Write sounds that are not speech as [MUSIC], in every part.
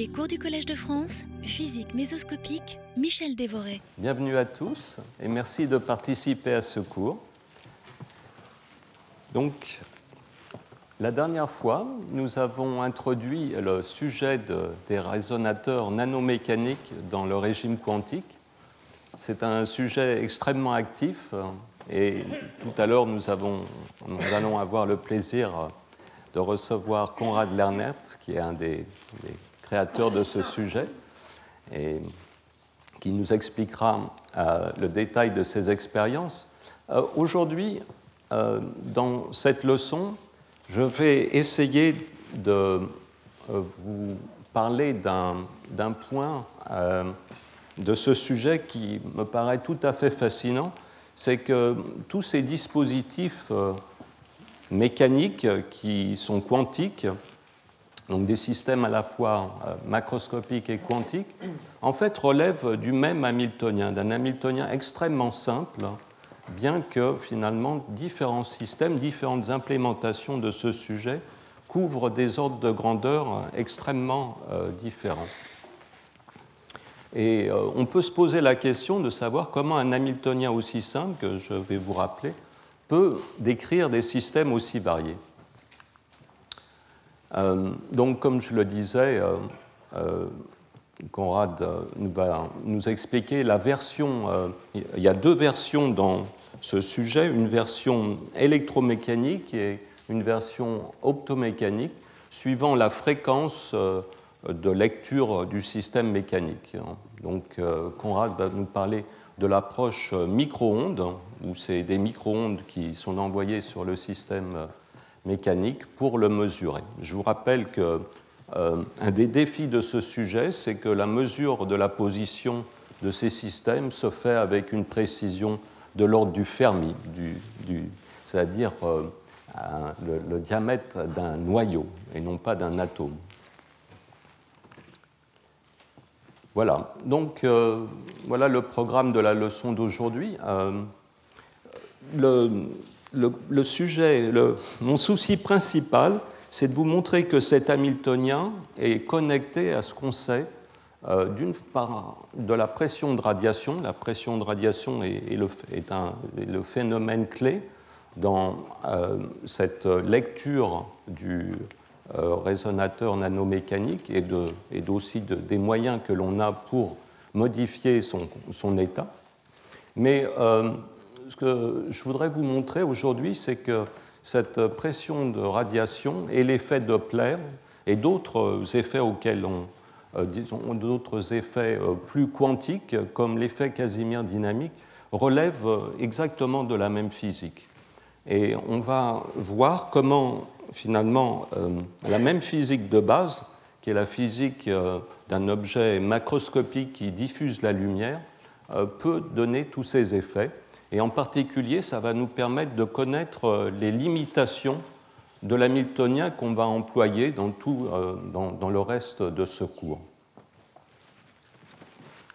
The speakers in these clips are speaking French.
Les cours du Collège de France, physique mésoscopique, Michel Dévoré. Bienvenue à tous et merci de participer à ce cours. Donc, la dernière fois, nous avons introduit le sujet des résonateurs nanomécaniques dans le régime quantique. C'est un sujet extrêmement actif et tout à l'heure, nous, allons avoir le plaisir de recevoir Konrad Lernert, qui est un des, créateurs de ce sujet, et qui nous expliquera euh, le détail de ses expériences. Euh, aujourd'hui, euh, dans cette leçon, je vais essayer de vous parler d'un point de ce sujet qui me paraît tout à fait fascinant, c'est que tous ces dispositifs mécaniques qui sont quantiques, donc des systèmes à la fois euh, macroscopiques et quantiques, en fait relèvent du même Hamiltonien, d'un Hamiltonien extrêmement simple, bien que finalement différents systèmes, différentes implémentations de ce sujet couvrent des ordres de grandeur extrêmement euh, différents. Et euh, on peut se poser la question de savoir comment un Hamiltonien aussi simple, que je vais vous rappeler, peut décrire des systèmes aussi variés. Euh, donc, comme je le disais, euh, euh, Conrad va nous expliquer la version. il y a deux versions dans ce sujet une version électromécanique et une version optomécanique, suivant la fréquence de lecture du système mécanique. Donc, Conrad va nous parler de l'approche micro-ondes, où c'est des micro-ondes qui sont envoyées sur le système mécanique pour le mesurer. Je vous rappelle que euh, un des défis de ce sujet, c'est que la mesure de la position de ces systèmes se fait avec une précision de l'ordre du Fermi, c'est-à-dire euh, le, diamètre d'un noyau et non pas d'un atome. Voilà, donc euh, voilà le programme de la leçon d'aujourd'hui. le, le, sujet, mon souci principal, c'est de vous montrer que cet Hamiltonien est connecté à ce qu'on sait euh, d'une part de la pression de radiation. La pression de radiation est, le phénomène clé dans euh, cette lecture du euh, résonateur nanomécanique et, de, aussi des moyens que l'on a pour modifier son, son état. Mais ce que je voudrais vous montrer aujourd'hui, c'est que cette pression de radiation et l'effet Doppler et d'autres effets auxquels on, euh, d'autres effets euh, plus quantiques, comme l'effet Casimir dynamique, relèvent euh, exactement de la même physique. Et on va voir comment, finalement, la même physique de base, qui est la physique d'un objet macroscopique qui diffuse la lumière, peut donner tous ces effets. Et en particulier, ça va nous permettre de connaître euh, les limitations de l'hamiltonien qu'on va employer dans, tout, euh, dans, le reste de ce cours.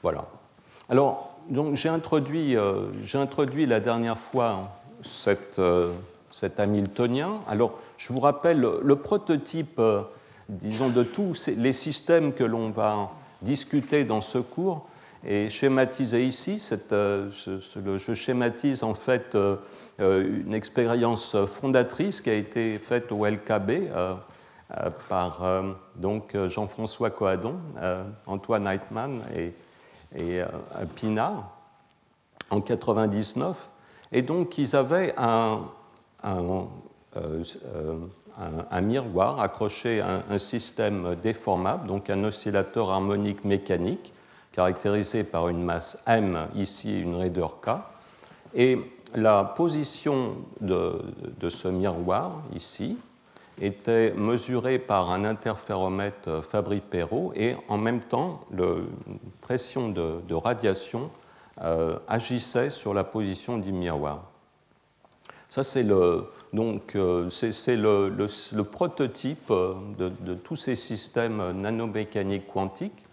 Voilà. Alors, j'ai introduit, euh, introduit, la dernière fois cet hamiltonien. Alors, je vous rappelle le prototype, disons, de tous les systèmes que l'on va discuter dans ce cours et schématisé ici, euh, je, schématise en fait euh, euh, une expérience fondatrice qui a été faite au LKB par Jean-François Coadon, Antoine Heitmann et, et Pina en 99. Et donc ils avaient un, miroir accroché à un système déformable, donc un oscillateur harmonique mécanique caractérisé par une masse m, ici une raideur k, et la position de, ce miroir, ici, était mesurée par un interféromètre Fabry-Perot et en même temps, la pression de, radiation euh, agissait sur la position du miroir. Ça, c'est le, donc, euh, c'est le, le, prototype de, de, tous ces systèmes nanomécaniques quantiques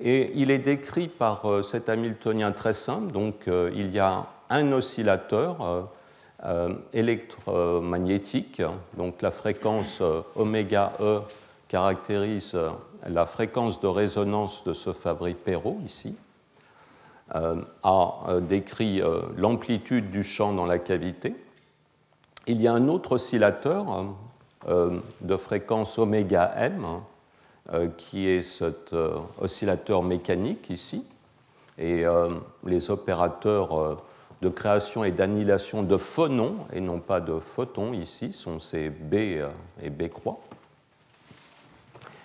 et il est décrit par euh, cet Hamiltonien très simple. Donc, euh, il y a un oscillateur euh, électromagnétique, donc la fréquence oméga E caractérise la fréquence de résonance de ce Fabry-Perot ici, a décrit l'amplitude du champ dans la cavité. Il y a un autre oscillateur de fréquence oméga m qui est cet oscillateur mécanique ici. Et les opérateurs de création et d'annihilation de phonons, et non pas de photons ici, sont ces B euh, et B croix.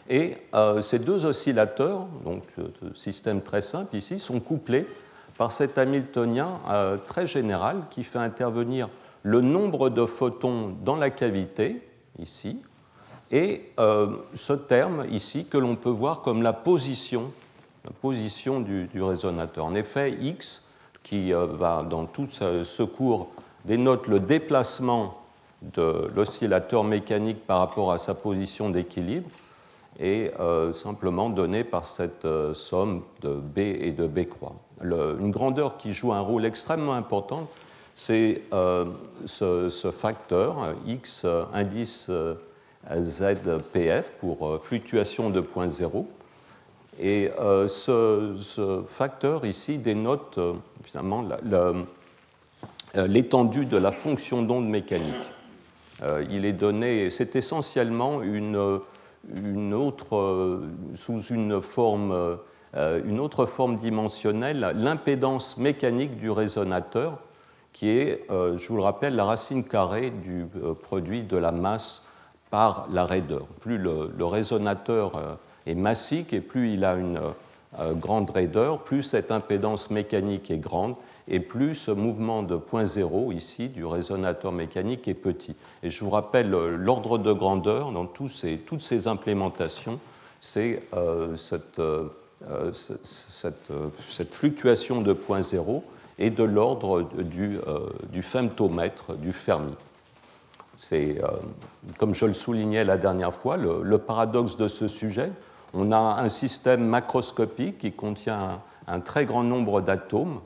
Et euh, ces deux oscillateurs, donc euh, système très simple ici, sont couplés par cet Hamiltonien très général qui fait intervenir le nombre de photons dans la cavité, ici, et ce terme ici que l'on peut voir comme la position, la position du, résonateur. En effet, X qui euh, va, dans tout ce cours, dénote le déplacement de l'oscillateur mécanique par rapport à sa position d'équilibre et euh, simplement donné par cette euh, somme de B et de B croix. une grandeur qui joue un rôle extrêmement important, c'est ce, facteur X indice ZPF pour fluctuation de point zéro et euh, ce, facteur ici dénote euh, finalement euh, l'étendue de la fonction d'onde mécanique. il est donné, c'est essentiellement une autre, sous une forme, une autre forme dimensionnelle, l'impédance mécanique du résonateur, qui est, je vous le rappelle, la racine carrée du produit de la masse par la raideur. Plus le, résonateur est massique et plus il a une euh, grande raideur, plus cette impédance mécanique est grande et plus ce mouvement de point zéro ici du résonateur mécanique est petit. Et je vous rappelle euh, l'ordre de grandeur dans ces, toutes ces implémentations, c'est euh, cette, cette, fluctuation de point zéro et de l'ordre du femtomètre du Fermi. C'est, comme je le soulignais la dernière fois, le paradoxe de ce sujet, on a un système macroscopique qui contient un, très grand nombre d'atomes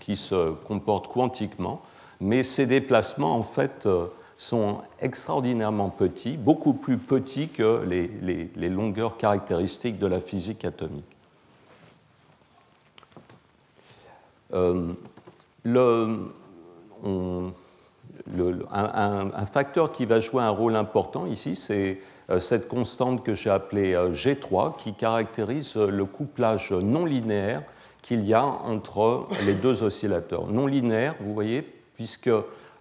qui se comportent quantiquement, mais ces déplacements, en fait, euh, sont extraordinairement petits, beaucoup plus petits que les, longueurs caractéristiques de la physique atomique. Euh, un, facteur qui va jouer un rôle important ici, c'est euh, cette constante que j'ai appelée euh, G3 qui caractérise le couplage non linéaire qu'il y a entre les deux oscillateurs. Non linéaire, vous voyez, puisque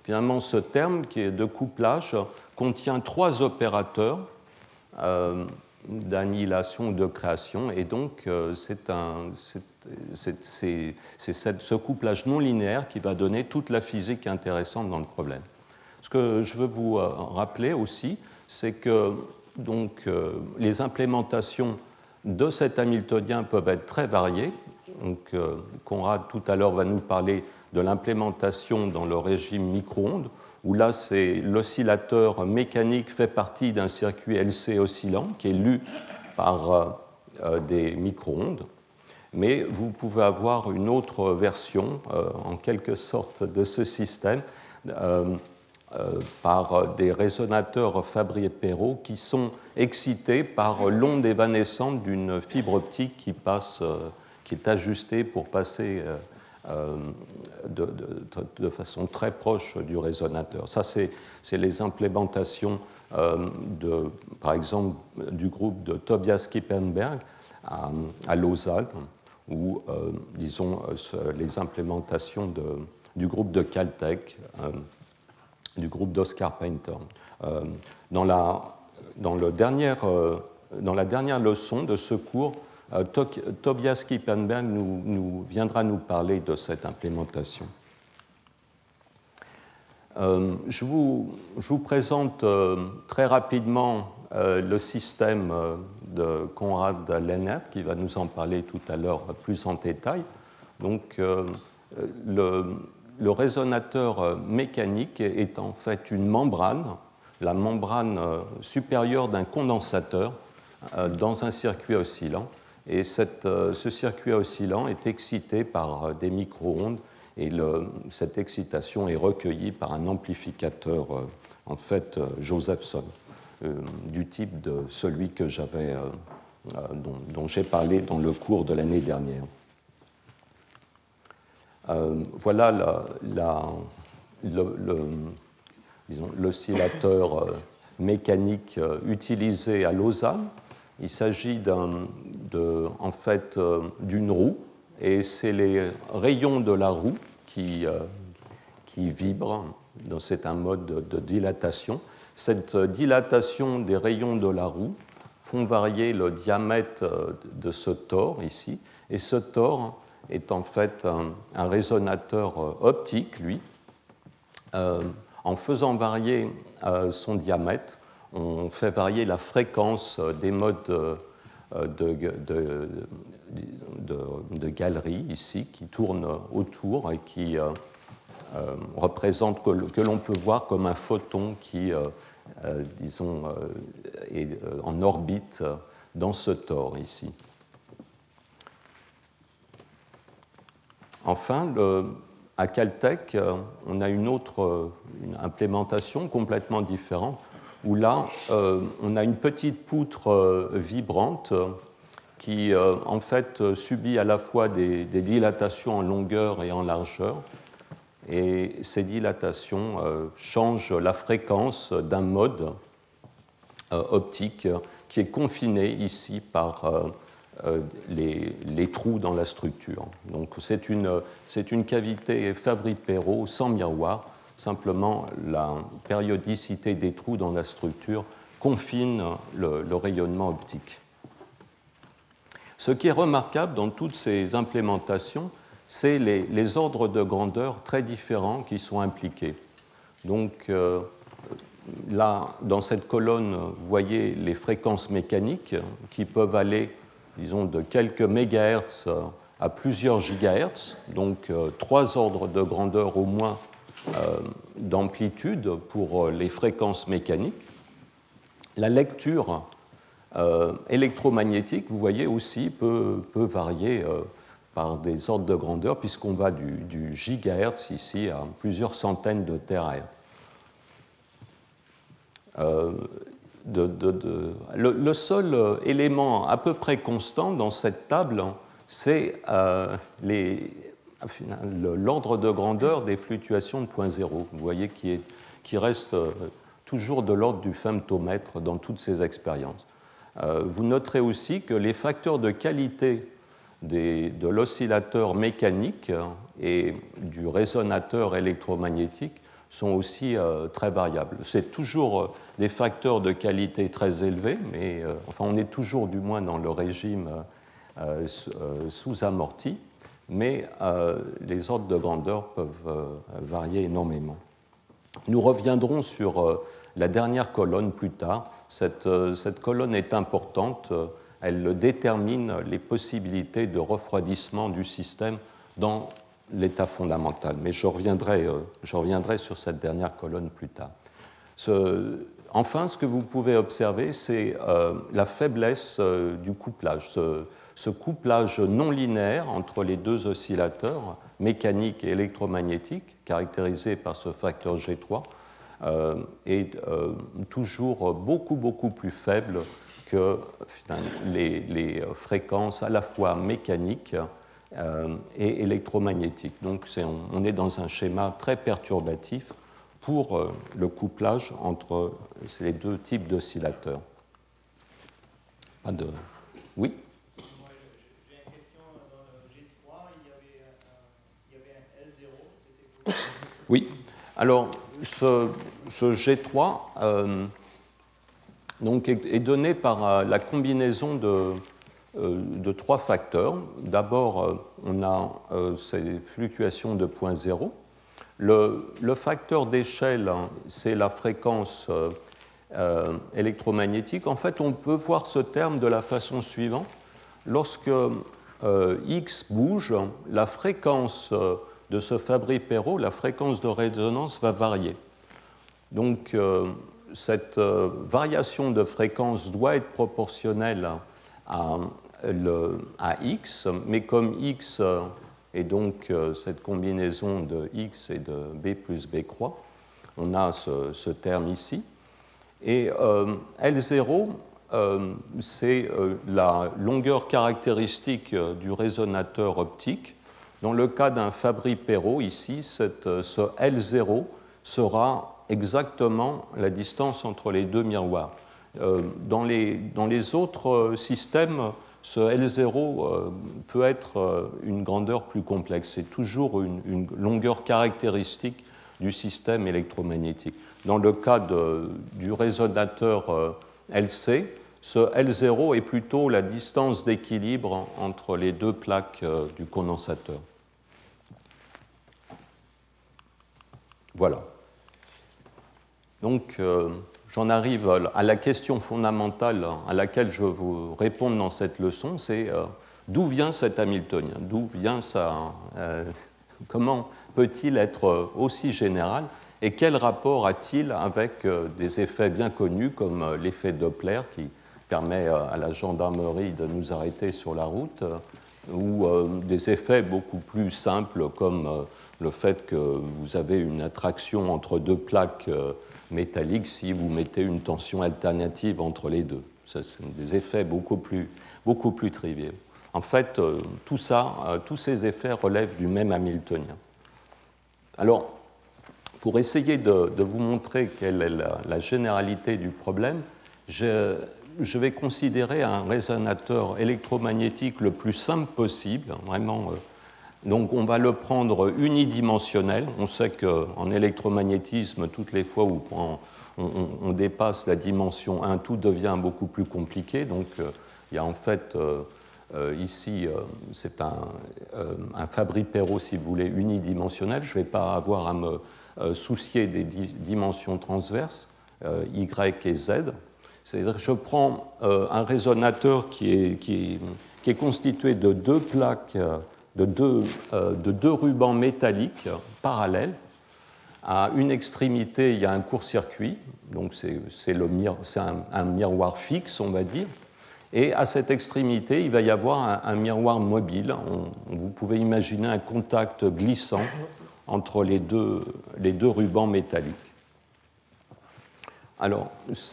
finalement ce terme qui est de couplage contient trois opérateurs euh, d'annihilation ou de création, et donc c'est ce couplage non linéaire qui va donner toute la physique intéressante dans le problème. Ce que je veux vous rappeler aussi, c'est que donc, euh, les implémentations de cet Hamiltonien peuvent être très variées. Donc, euh, Conrad tout à l'heure va nous parler de l'implémentation dans le régime micro-ondes, où là, c'est l'oscillateur mécanique fait partie d'un circuit LC oscillant qui est lu par euh, des micro-ondes. Mais vous pouvez avoir une autre version, en quelque sorte, de ce système euh, par des résonateurs Fabry-Perot qui sont excités par l'onde évanescente d'une fibre optique euh, qui est ajustée pour passer euh, de, façon très proche du résonateur. Ça, c'est les implémentations, de, par exemple, du groupe de Tobias Kippenberg à, Lausanne, ou, disons, les implémentations du groupe de Caltech du groupe d'Oscar Painter. Euh, dans, la, dans, le euh, dans, la dernière leçon de ce cours, euh, Tobias Kippenberg nous, viendra nous parler de cette implémentation. je, vous, je, vous, présente très rapidement le système de Konrad Lennert, qui va nous en parler tout à l'heure plus en détail. Donc, le, résonateur euh, mécanique est en fait une membrane, la membrane euh, supérieure d'un condensateur euh, dans un circuit oscillant. Et ce circuit oscillant est excité par des micro-ondes et cette excitation est recueillie par un amplificateur, en fait, Josephson. du type de celui que j'avais, dont, j'ai parlé dans le cours de l'année dernière. voilà l'oscillateur mécanique utilisé à Lausanne. Il s'agit en fait d'une roue et c'est les rayons de la roue qui, euh, vibrent. C'est un mode de, dilatation. Cette dilatation des rayons de la roue font varier le diamètre euh, de ce tore ici. Et ce tore est en fait un, résonateur euh, optique, lui. en faisant varier son diamètre, on fait varier la fréquence des modes de, de, de, galeries ici qui tournent autour et qui euh, euh, représentent que, l'on peut voir comme un photon qui, euh, disons, est en orbite dans ce tore ici. Enfin, à Caltech, on a une autre implémentation complètement différente, où là, on a une petite poutre vibrante qui euh, en fait euh, subit à la fois des, dilatations en longueur et en largeur. Et ces dilatations euh, changent la fréquence d'un mode optique qui est confiné ici par les, trous dans la structure. Donc c'est une, une, cavité Fabry-Perot sans miroir. Simplement, la périodicité des trous dans la structure confine le rayonnement optique. Ce qui est remarquable dans toutes ces implémentations, c'est les, ordres de grandeur très différents qui sont impliqués. Donc euh, là, dans cette colonne, vous voyez les fréquences mécaniques qui peuvent aller, disons, de quelques mégahertz à plusieurs gigahertz, donc euh, trois ordres de grandeur au moins d'amplitude pour les fréquences mécaniques. La lecture euh, électromagnétique, vous voyez aussi, peut, varier euh, par des ordres de grandeur, puisqu'on va du, gigahertz ici à plusieurs centaines de terahertz. Euh, le, seul élément à peu près constant dans cette table, c'est l'ordre de grandeur des fluctuations de point zéro. Vous voyez qui, qui reste toujours de l'ordre du femtomètre dans toutes ces expériences. Euh, vous noterez aussi que les facteurs de qualité de l'oscillateur mécanique et du résonateur électromagnétique sont aussi euh, très variables. C'est toujours euh, des facteurs de qualité très élevés, mais enfin, on est toujours du moins dans le régime sous-amorti, mais les ordres de grandeur peuvent varier énormément. Nous reviendrons sur la dernière colonne plus tard, euh, cette, colonne est importante, elle détermine les possibilités de refroidissement du système dans l'état fondamental. Mais je reviendrai, euh, je reviendrai, sur cette dernière colonne plus tard. enfin, ce que vous pouvez observer, c'est euh, la faiblesse du couplage. Couplage non linéaire entre les deux oscillateurs, mécaniques et électromagnétiques, caractérisé par ce facteur G3, euh, est euh, toujours beaucoup, beaucoup plus faible que les, fréquences à la fois mécaniques euh, et électromagnétiques. Donc on est dans un schéma très perturbatif pour le couplage entre les deux types d'oscillateurs. Pas de... Oui? Oui. Alors, ce, G3 euh, donc est, donné par euh, la combinaison de, euh, trois facteurs. D'abord, on a ces fluctuations de point zéro. Le, facteur d'échelle, hein, c'est la fréquence électromagnétique. En fait, on peut voir ce terme de la façon suivante. Lorsque X bouge, la fréquence de ce Fabry-Perot, la fréquence de résonance va varier. Donc, euh, cette euh, variation de fréquence doit être proportionnelle à, x, mais comme x est donc euh, cette combinaison de x et de b plus b croix, on a ce, terme ici. Et L0, c'est la longueur caractéristique du résonateur optique. Dans le cas d'un Fabry-Perot, ici, cette, ce L0 sera exactement la distance entre les deux miroirs. dans, les, dans, les, autres systèmes, ce L0 euh, peut être euh, une grandeur plus complexe. C'est toujours une, longueur caractéristique du système électromagnétique. Dans le cas du résonateur euh, LC, ce L0 est plutôt la distance d'équilibre entre les deux plaques du condensateur. Voilà. Donc, j'en arrive à la question fondamentale à laquelle je vous répondre dans cette leçon, c'est euh, d'où vient cet Hamiltonien D'où vient ça euh, Comment peut-il être aussi général? Et quel rapport a-t-il avec euh, des effets bien connus comme l'effet Doppler qui permet à la gendarmerie de nous arrêter sur la route? Ou des effets beaucoup plus simples comme le fait que vous avez une attraction entre deux plaques métallique si vous mettez une tension alternative entre les deux. Ce sont des effets beaucoup plus, beaucoup plus triviaux. En fait, euh, tout ça, euh, tous ces effets relèvent du même Hamiltonien. Alors, pour essayer de, vous montrer quelle est la, généralité du problème, je, je, vais considérer un résonateur électromagnétique le plus simple possible, vraiment euh, donc on va le prendre unidimensionnel. On sait qu'en électromagnétisme, toutes les fois où on, dépasse la dimension 1, tout devient beaucoup plus compliqué. Donc euh, il y a en fait euh, ici, c'est un, un Fabry-Perot, si vous voulez, unidimensionnel. Je ne vais pas avoir à me soucier des dimensions transverses, Y et Z. C'est-à-dire je prends un résonateur qui est, qui est, constitué de deux plaques de deux, euh, de deux rubans métalliques parallèles. À une extrémité, il y a un court-circuit, donc c'est un, un, miroir fixe, on va dire. Et à cette extrémité, il va y avoir un, miroir mobile. vous pouvez imaginer un contact glissant entre les deux, les deux rubans métalliques. Alors,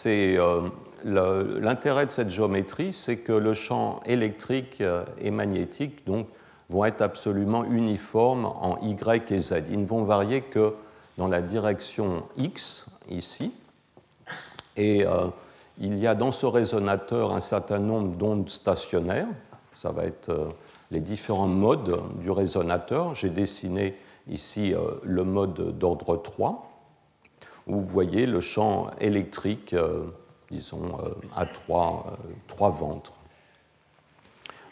euh, l'intérêt de cette géométrie, c'est que le champ électrique euh, et magnétique donc, vont être absolument uniformes en Y et Z. Ils ne vont varier que dans la direction X, ici. Et euh, il y a dans ce résonateur un certain nombre d'ondes stationnaires. Ça va être euh, les différents modes du résonateur. J'ai dessiné ici le mode d'ordre 3, où vous voyez le champ électrique, disons, à trois, trois ventres.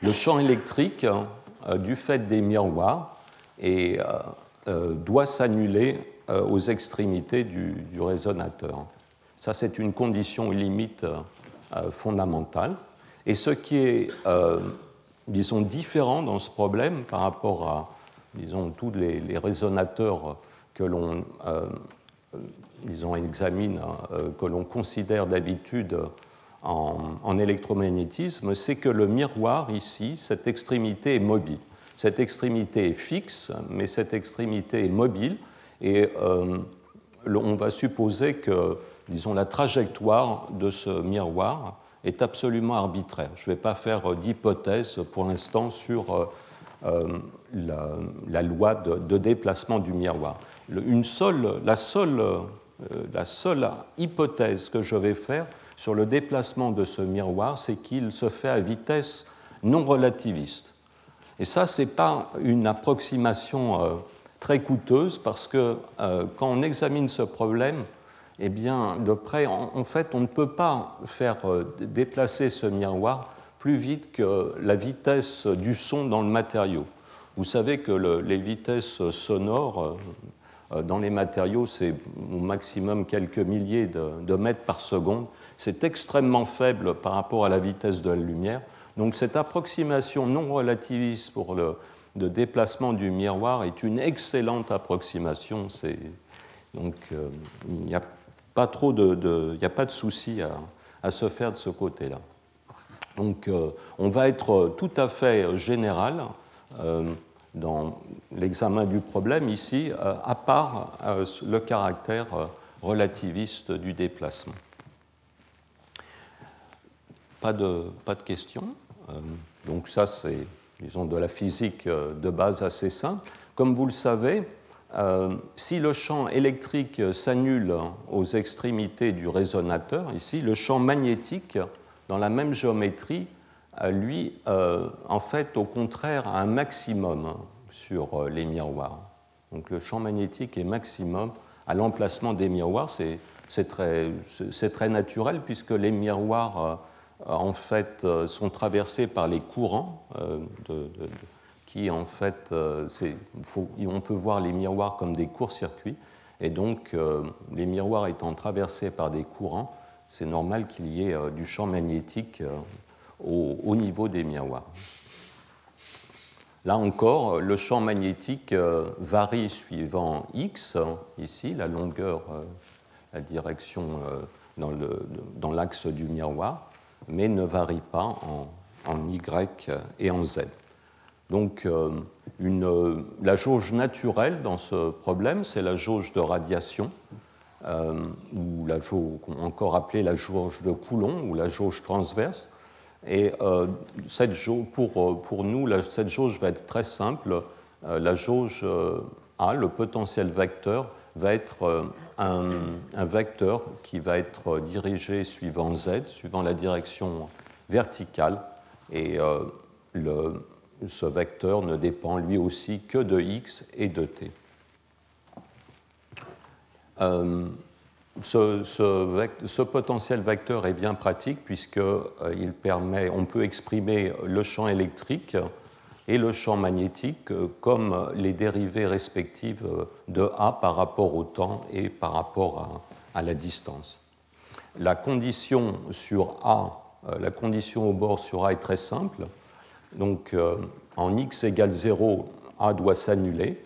Le champ électrique euh, du fait des miroirs euh, euh, doit s'annuler aux extrémités du, résonateur. Ça, c'est une condition limite fondamentale. Et ce qui est, disons, différent dans ce problème par rapport à, disons, tous les, résonateurs que l'on disons, examine, que l'on considère d'habitude en, électromagnétisme, c'est que le miroir, ici, cette extrémité est mobile. Cette extrémité est fixe, mais cette extrémité est mobile, et euh, on va supposer que, disons, la trajectoire de ce miroir est absolument arbitraire. Je ne vais pas faire d'hypothèse pour l'instant sur euh, euh, la, loi de, déplacement du miroir. Une seule, la, seule, la seule hypothèse que je vais faire, sur le déplacement de ce miroir, c'est qu'il se fait à vitesse non relativiste. Et ça, ce n'est pas une approximation euh, très coûteuse parce que euh, quand on examine ce problème, eh bien, de près, en, fait, on ne peut pas faire euh, déplacer ce miroir plus vite que la vitesse du son dans le matériau. Vous savez que les vitesses sonores dans les matériaux, c'est au maximum quelques milliers de mètres par seconde c'est extrêmement faible par rapport à la vitesse de la lumière. Donc cette approximation non relativiste pour le, déplacement du miroir est une excellente approximation. Donc euh, il n'y a pas de, de souci à, se faire de ce côté-là. Donc euh, on va être tout à fait général euh, dans l'examen du problème ici, à part le caractère relativiste du déplacement. pas, de, pas de questions. donc ça, c'est, disons, de la physique de base assez simple. Comme vous le savez, si le champ électrique s'annule aux extrémités du résonateur, ici, le champ magnétique, dans la même géométrie, lui, en fait, au contraire, a un maximum sur les miroirs. Donc le champ magnétique est maximum à l'emplacement des miroirs. C'est très, naturel puisque les miroirs euh, en fait, euh, sont traversés par les courants euh, qui en fait, on peut voir les miroirs comme des courts-circuits. Et donc, les miroirs étant traversés par des courants, c'est normal qu'il y ait du champ magnétique au niveau des miroirs. Là encore, le champ magnétique euh, varie suivant x, ici, la longueur, euh, la direction euh, dans l'axe du miroir, mais ne varie pas en, y et en z. Donc, la jauge naturelle dans ce problème, c'est la jauge de radiation, ou la jauge, encore appelée la jauge de Coulomb, ou la jauge transverse et euh, cette pour, euh, pour, nous, cette jauge va être très simple. Euh, la jauge A, le potentiel vecteur, va être un, vecteur qui va être dirigé suivant Z, suivant la direction verticale. Et ce vecteur ne dépend lui aussi que de x et de t ce, potentiel vecteur est bien pratique puisqu'il euh, permet, on peut exprimer le champ électrique et le champ magnétique euh, comme les dérivées respectives de A par rapport au temps et par rapport à, la distance. La condition sur A, euh, la condition au bord sur A est très simple. Donc en x égale 0, A doit s'annuler.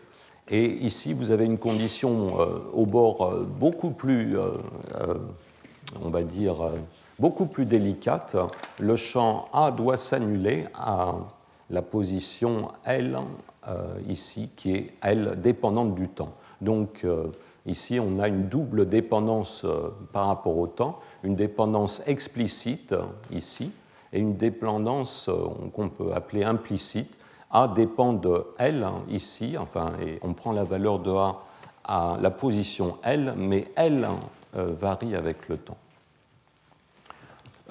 Et ici, vous avez une condition euh, au bord euh, beaucoup plus, euh, on va dire, beaucoup plus délicate. Le champ A doit s'annuler à la position L ici, qui est L dépendante du temps. Donc ici, on a une double dépendance par rapport au temps, une dépendance explicite ici et une dépendance qu'on peut appeler implicite a dépend de L hein, ici, enfin, et on prend la valeur de A à la position L, mais L hein, euh, varie avec le temps.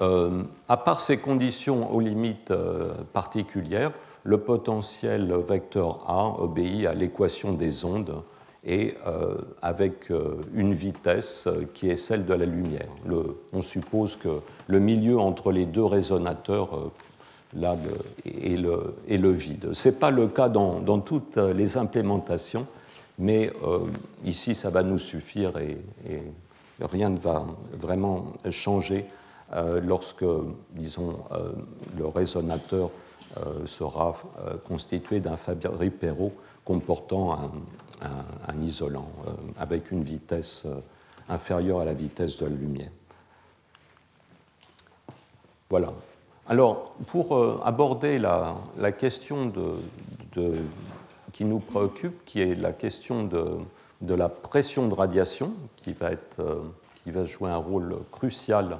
Euh, à part ces conditions aux limites euh, particulières, le potentiel vecteur A obéit à l'équation des ondes et avec une vitesse qui est celle de la lumière. on suppose que le milieu entre les deux résonateurs là, et, le, vide. Ce n'est pas le cas dans, toutes les implémentations, mais euh, ici, ça va nous suffire et, rien ne va vraiment changer euh, lorsque, disons, euh, le résonateur sera constitué d'un Fabry-Perot comportant un, un isolant avec une vitesse inférieure à la vitesse de la lumière. Voilà. Alors, pour euh, aborder la, question qui nous préoccupe, qui est la question de, la pression de radiation, qui va, euh, qui va, jouer un rôle crucial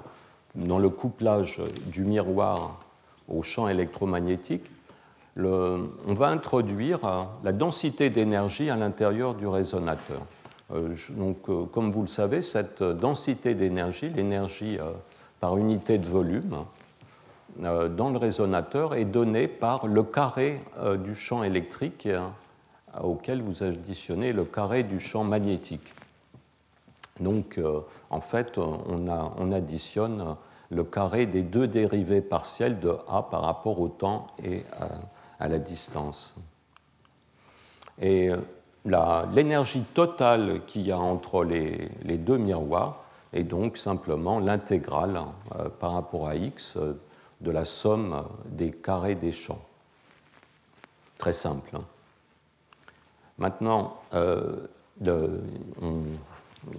dans le couplage du miroir au champ électromagnétique, on va introduire euh, la densité d'énergie à l'intérieur du résonateur. donc, comme vous le savez, cette densité d'énergie, l'énergie par unité de volume, dans le résonateur est donné par le carré euh, du champ électrique euh, auquel vous additionnez le carré du champ magnétique. Donc, en fait, on, additionne le carré des deux dérivés partiels de A par rapport au temps et à, la distance. Et l'énergie totale qu'il y a entre les, deux miroirs est donc simplement l'intégrale par rapport à x de la somme des carrés des champs. Très simple. Hein. Maintenant, euh,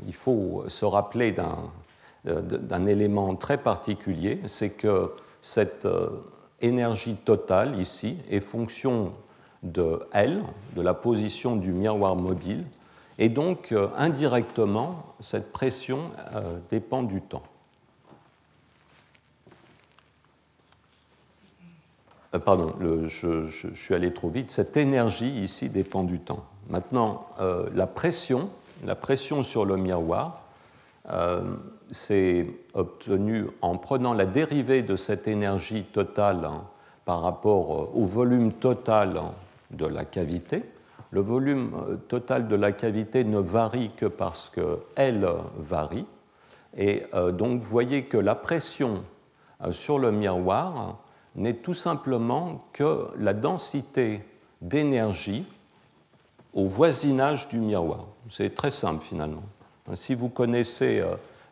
il faut se rappeler d'un élément très particulier, c'est que cette euh, énergie totale ici est fonction de L, de la position du miroir mobile, et donc euh, indirectement, cette pression dépend du temps. Pardon, je, suis allé trop vite. Cette énergie ici dépend du temps. Maintenant, la pression, la pression sur le miroir, c'est obtenu en prenant la dérivée de cette énergie totale hein, par rapport au volume total hein, de la cavité. Le volume euh, total de la cavité ne varie que parce qu'elle varie. Et euh, donc vous voyez que la pression euh, sur le miroir n'est tout simplement que la densité d'énergie au voisinage du miroir. C'est très simple finalement. Si vous connaissez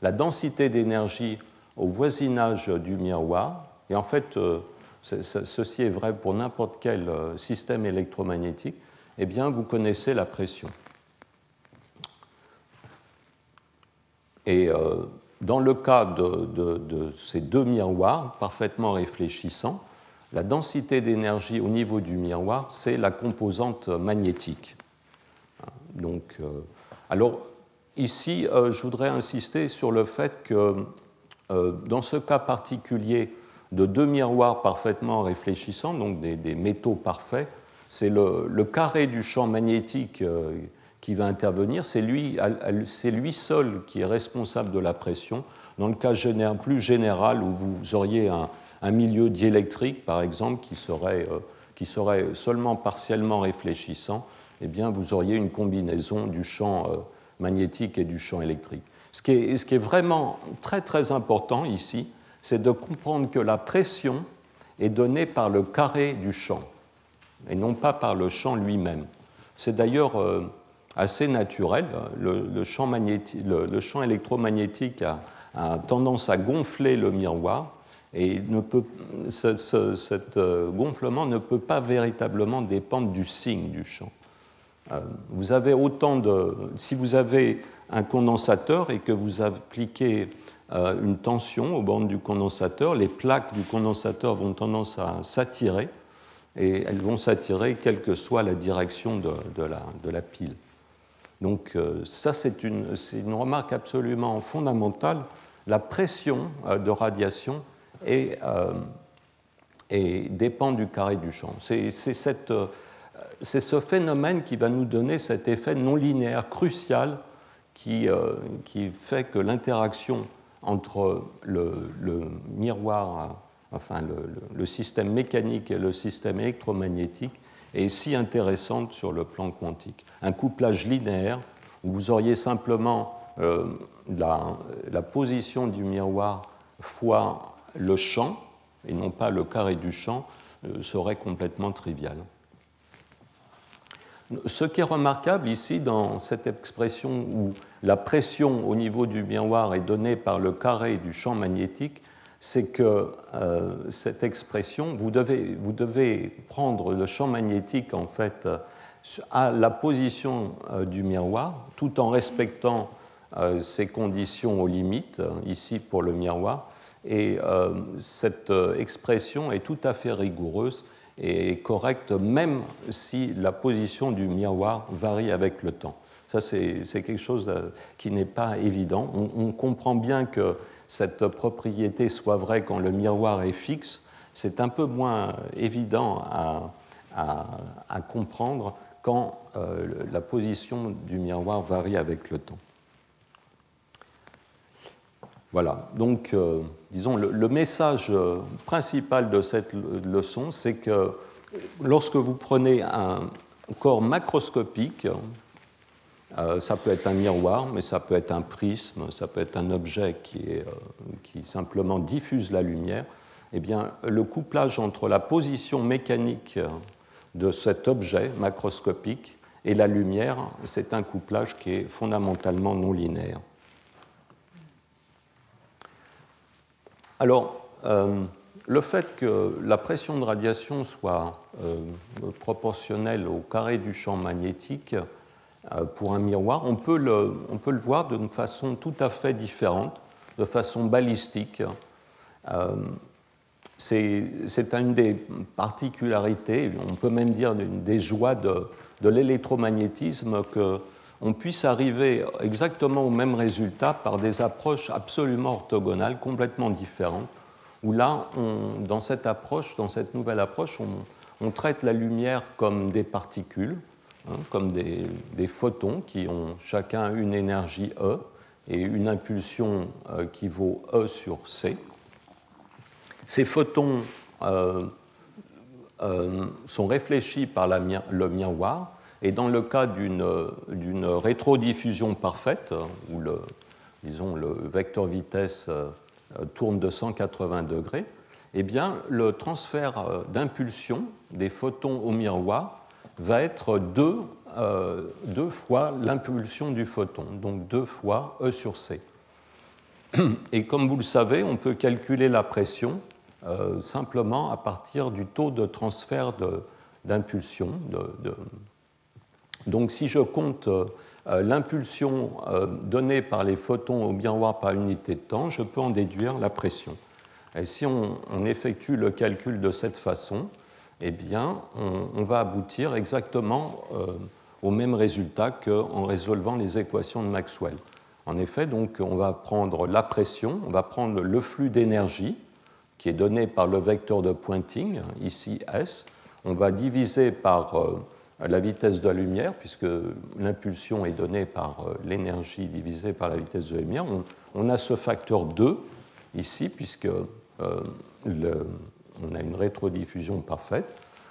la densité d'énergie au voisinage du miroir, et en fait ceci est vrai pour n'importe quel système électromagnétique, eh bien, vous connaissez la pression. Euh, dans le cas de, ces deux miroirs parfaitement réfléchissants, la densité d'énergie au niveau du miroir, c'est la composante magnétique. Donc, euh, alors, ici, euh, je voudrais insister sur le fait que dans ce cas particulier de deux miroirs parfaitement réfléchissants, donc des métaux parfaits, c'est le, carré du champ magnétique euh, qui va intervenir, c'est lui, lui, seul qui est responsable de la pression. Dans le cas plus général où vous auriez un, milieu diélectrique, par exemple, qui serait, euh, qui serait seulement partiellement réfléchissant, eh bien, vous auriez une combinaison du champ euh, magnétique et du champ électrique. Ce qui est, ce qui est vraiment très très important ici, c'est de comprendre que la pression est donnée par le carré du champ et non pas par le champ lui-même. C'est d'ailleurs euh, assez naturel. Le, champ, le, champ, électromagnétique a, tendance à gonfler le miroir et ce, cet euh, gonflement ne peut pas véritablement dépendre du signe du champ. Euh, vous avez autant de, si vous avez un condensateur et que vous appliquez une tension aux bornes du condensateur, les plaques du condensateur vont tendance à s'attirer et elles vont s'attirer quelle que soit la direction de, la, pile. Donc euh, ça, c'est une, remarque absolument fondamentale. La pression euh, de radiation euh, dépend du carré du champ. C'est ce phénomène qui va nous donner cet effet non linéaire crucial qui, fait que l'interaction entre le, miroir enfin le, système mécanique et le système électromagnétique est si intéressante sur le plan quantique. Un couplage linéaire où vous auriez simplement euh, la, position du miroir fois le champ, et non pas le carré du champ, euh, serait complètement trivial. Ce qui est remarquable ici dans cette expression où la pression au niveau du miroir est donnée par le carré du champ magnétique, c'est que euh, cette expression, vous devez, prendre le champ magnétique en fait à la position euh, du miroir, tout en respectant euh, ces conditions aux limites, ici pour le miroir. Et cette expression est tout à fait rigoureuse et correcte, même si la position du miroir varie avec le temps. Ça, c'est quelque chose qui n'est pas évident. On comprend bien que cette propriété soit vraie quand le miroir est fixe, c'est un peu moins évident à, comprendre quand euh, la position du miroir varie avec le temps. Voilà, donc euh, disons le, message principal de cette leçon, c'est que lorsque vous prenez un corps macroscopique, euh, ça peut être un miroir, mais ça peut être un prisme, ça peut être un objet euh, qui simplement diffuse la lumière. Eh bien, le couplage entre la position mécanique de cet objet macroscopique et la lumière, c'est un couplage qui est fondamentalement non linéaire. Alors, euh, le fait que la pression de radiation soit proportionnelle au carré du champ magnétique pour un miroir, on peut, le, on peut le voir d'une façon tout à fait différente, de façon balistique. Euh, c'est une des particularités, on peut même dire une des joies de, de l'électromagnétisme qu'on puisse arriver exactement au même résultat par des approches absolument orthogonales, complètement différentes. où là, dans cette approche, dans cette nouvelle approche, on, traite la lumière comme des particules, hein, comme des, photons qui ont chacun une énergie E et une impulsion euh, qui vaut E sur C. Ces photons euh, euh, sont réfléchis par le miroir et dans le cas d'une rétrodiffusion parfaite, où le, disons, le vecteur vitesse tourne de 180 degrés, eh bien, le transfert d'impulsion des photons au miroir va être deux, euh, deux fois l'impulsion du photon, donc deux fois E sur C. Et comme vous le savez, on peut calculer la pression simplement à partir du taux de transfert d'impulsion. Donc si je compte euh, l'impulsion euh, donnée par les photons au miroir par unité de temps, je peux en déduire la pression. Et si on, effectue le calcul de cette façon, eh bien, on, va aboutir exactement euh, au même résultat qu'en résolvant les équations de Maxwell. En effet, donc, on va prendre la pression, on va prendre le flux d'énergie qui est donné par le vecteur de Poynting, ici S, on va diviser par la vitesse de la lumière, puisque l'impulsion est donnée par euh, l'énergie divisée par la vitesse de la lumière, on, a ce facteur 2 ici, puisque euh, on a une rétrodiffusion parfaite.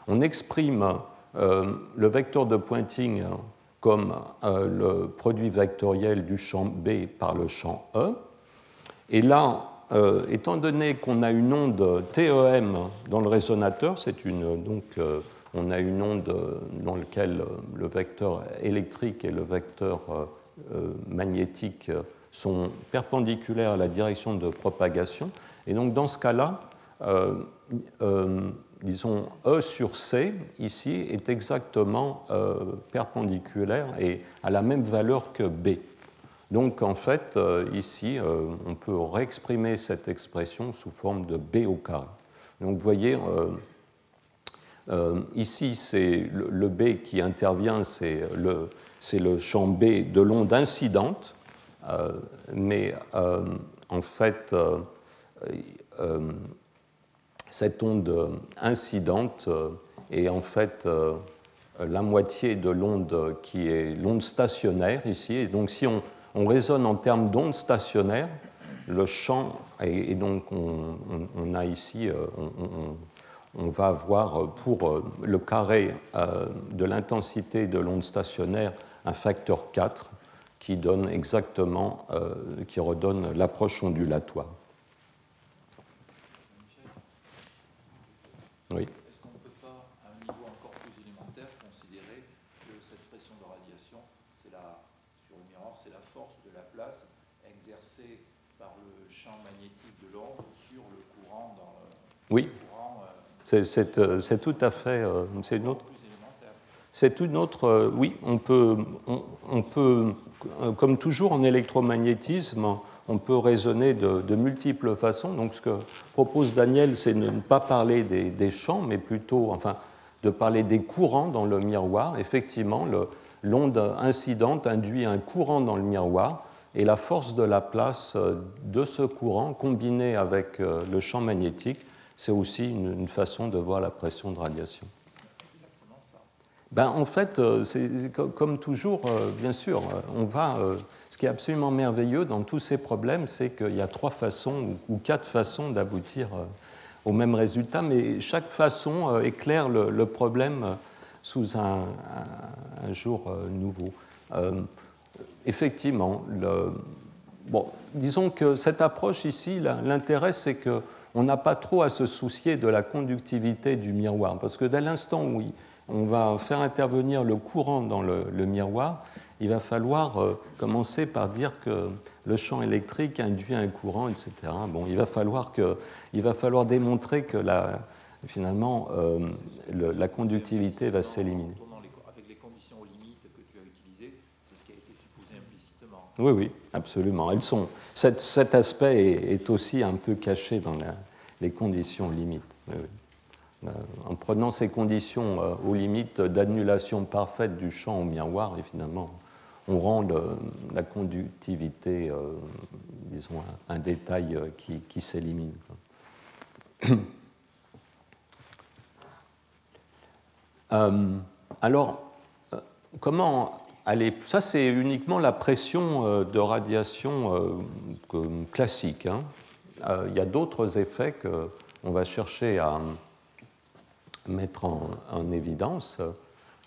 On exprime euh, le vecteur de Poynting comme le produit vectoriel du champ B par le champ E. Et là, étant donné qu'on a une onde TEM dans le résonateur, c'est une donc on a une onde dans laquelle le vecteur électrique et le vecteur euh, euh, magnétique sont perpendiculaires à la direction de propagation. Et donc dans ce cas-là, euh, disons E sur C, ici, est exactement perpendiculaire et à la même valeur que B. Donc en fait, ici, on peut réexprimer cette expression sous forme de B au carré. Donc vous voyez, euh, ici, c'est le, B qui intervient, c'est le, le, champ B de l'onde incidente, euh, mais euh, en fait, cette onde incidente est en fait la moitié de l'onde qui est l'onde stationnaire ici. Donc, si on, on raisonne en termes d'onde stationnaire, le champ, et, donc on, a ici, on, on va avoir pour euh, le carré euh, de l'intensité de l'onde stationnaire un facteur 4 qui donne exactement, euh, qui redonne l'approche ondulatoire. Oui. Est-ce qu'on ne peut pas, à un niveau encore plus élémentaire, considérer que cette pression de radiation, c'est la, sur le miroir, c'est la force de la place exercée par le champ magnétique de l'onde sur le courant dans le, oui. Euh, c'est tout à fait. Euh, c'est une autre. C'est une autre. Euh, oui, on peut, on, peut, comme toujours en électromagnétisme, on peut raisonner de, multiples façons. Donc, ce que propose Daniel, c'est de ne pas parler des, champs, mais plutôt, enfin, de parler des courants dans le miroir. Effectivement, l'onde incidente induit un courant dans le miroir, et la force de la place de ce courant, combinée avec le champ magnétique, c'est aussi une, façon de voir la pression de radiation. Ben, en fait, euh, comme toujours, euh, bien sûr, euh, on va. Ce qui est absolument merveilleux dans tous ces problèmes, c'est qu'il y a trois façons ou quatre façons d'aboutir au même résultat, mais chaque façon éclaire le, problème sous un, jour nouveau. effectivement, bon, disons que cette approche ici, l'intérêt, c'est que on n'a pas trop à se soucier de la conductivité du miroir, parce que dès l'instant où on va faire intervenir le courant dans le, miroir, il va falloir euh, commencer par dire que le champ électrique induit un courant, etc. Bon, il va falloir, que, il va falloir démontrer que la, finalement euh, la conductivité va s'éliminer. Avec les conditions limites que tu as utilisées, c'est ce qui a été supposé implicitement. Oui, oui, absolument. Elles sont, cet, aspect est, aussi un peu caché dans les conditions limites. Euh, en prenant ces conditions euh, aux limites d'annulation parfaite du champ au miroir, et finalement, on rend la conductivité, euh, disons, un, détail qui, s'élimine. [CLEARS THROAT] alors, comment aller? Ça, c'est uniquement la pression de radiation classique. Hein. Il y a d'autres effets qu'on va chercher à mettre en, évidence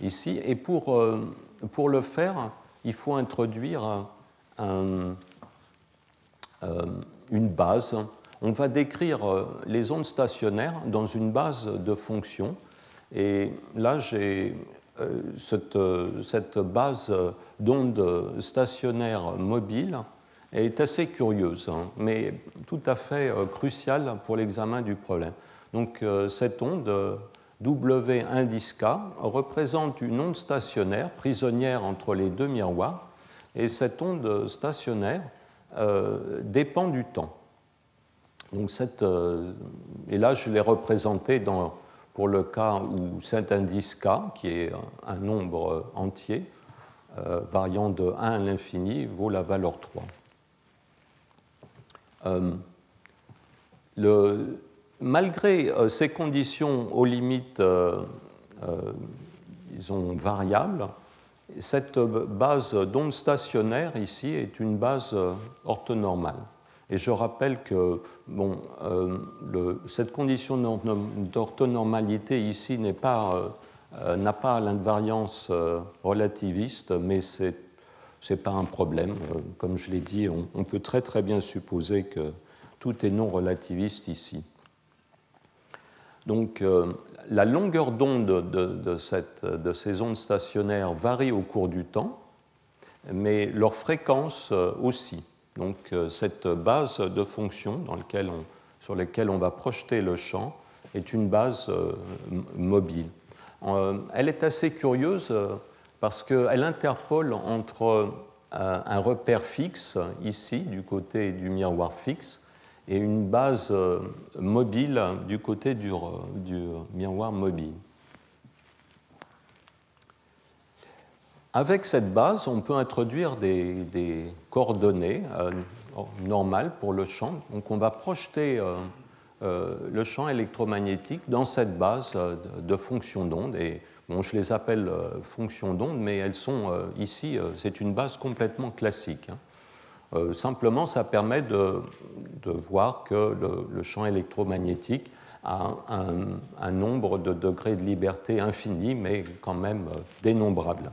ici. Et pour, pour le faire, il faut introduire un, une base. On va décrire euh, les ondes stationnaires dans une base de fonctions. Et là, j'ai euh, cette, euh, cette, base d'ondes stationnaires mobiles est assez curieuse, hein, mais tout à fait cruciale pour l'examen du problème. Donc cette onde W indice K représente une onde stationnaire prisonnière entre les deux miroirs, et cette onde stationnaire euh, dépend du temps. Donc cette, euh, et là, je l'ai représenté dans, pour le cas où cet indice k, qui est un nombre entier, euh, variant de 1 à l'infini, vaut la valeur 3. Le, malgré ces conditions aux limites disons, variables, cette base d'onde stationnaire ici est une base euh, orthonormale. Et je rappelle que bon, euh, cette condition d'orthonormalité ici n'a pas, euh, pas l'invariance relativiste, mais ce n'est pas un problème. Comme je l'ai dit, on, on, peut très très bien supposer que tout est non relativiste ici. Donc la longueur d'onde de, ces ondes stationnaires varie au cours du temps, mais leur fréquence euh, aussi. Donc euh, cette base de fonctions sur laquelle on va projeter le champ est une base euh, mobile. Elle est assez curieuse parce qu'elle interpole entre un repère fixe, ici, du côté du miroir fixe, et une base euh, mobile du côté du, miroir mobile. Avec cette base, on peut introduire des, coordonnées euh, normales pour le champ. Donc on va projeter euh, le champ électromagnétique dans cette base de fonctions d'onde. Bon, je les appelle fonctions d'onde, mais elles sont ici, c'est une base complètement classique. Hein. Euh, simplement, ça permet de, voir que le, champ électromagnétique a un, nombre de degrés de liberté infini, mais quand même euh, dénombrable.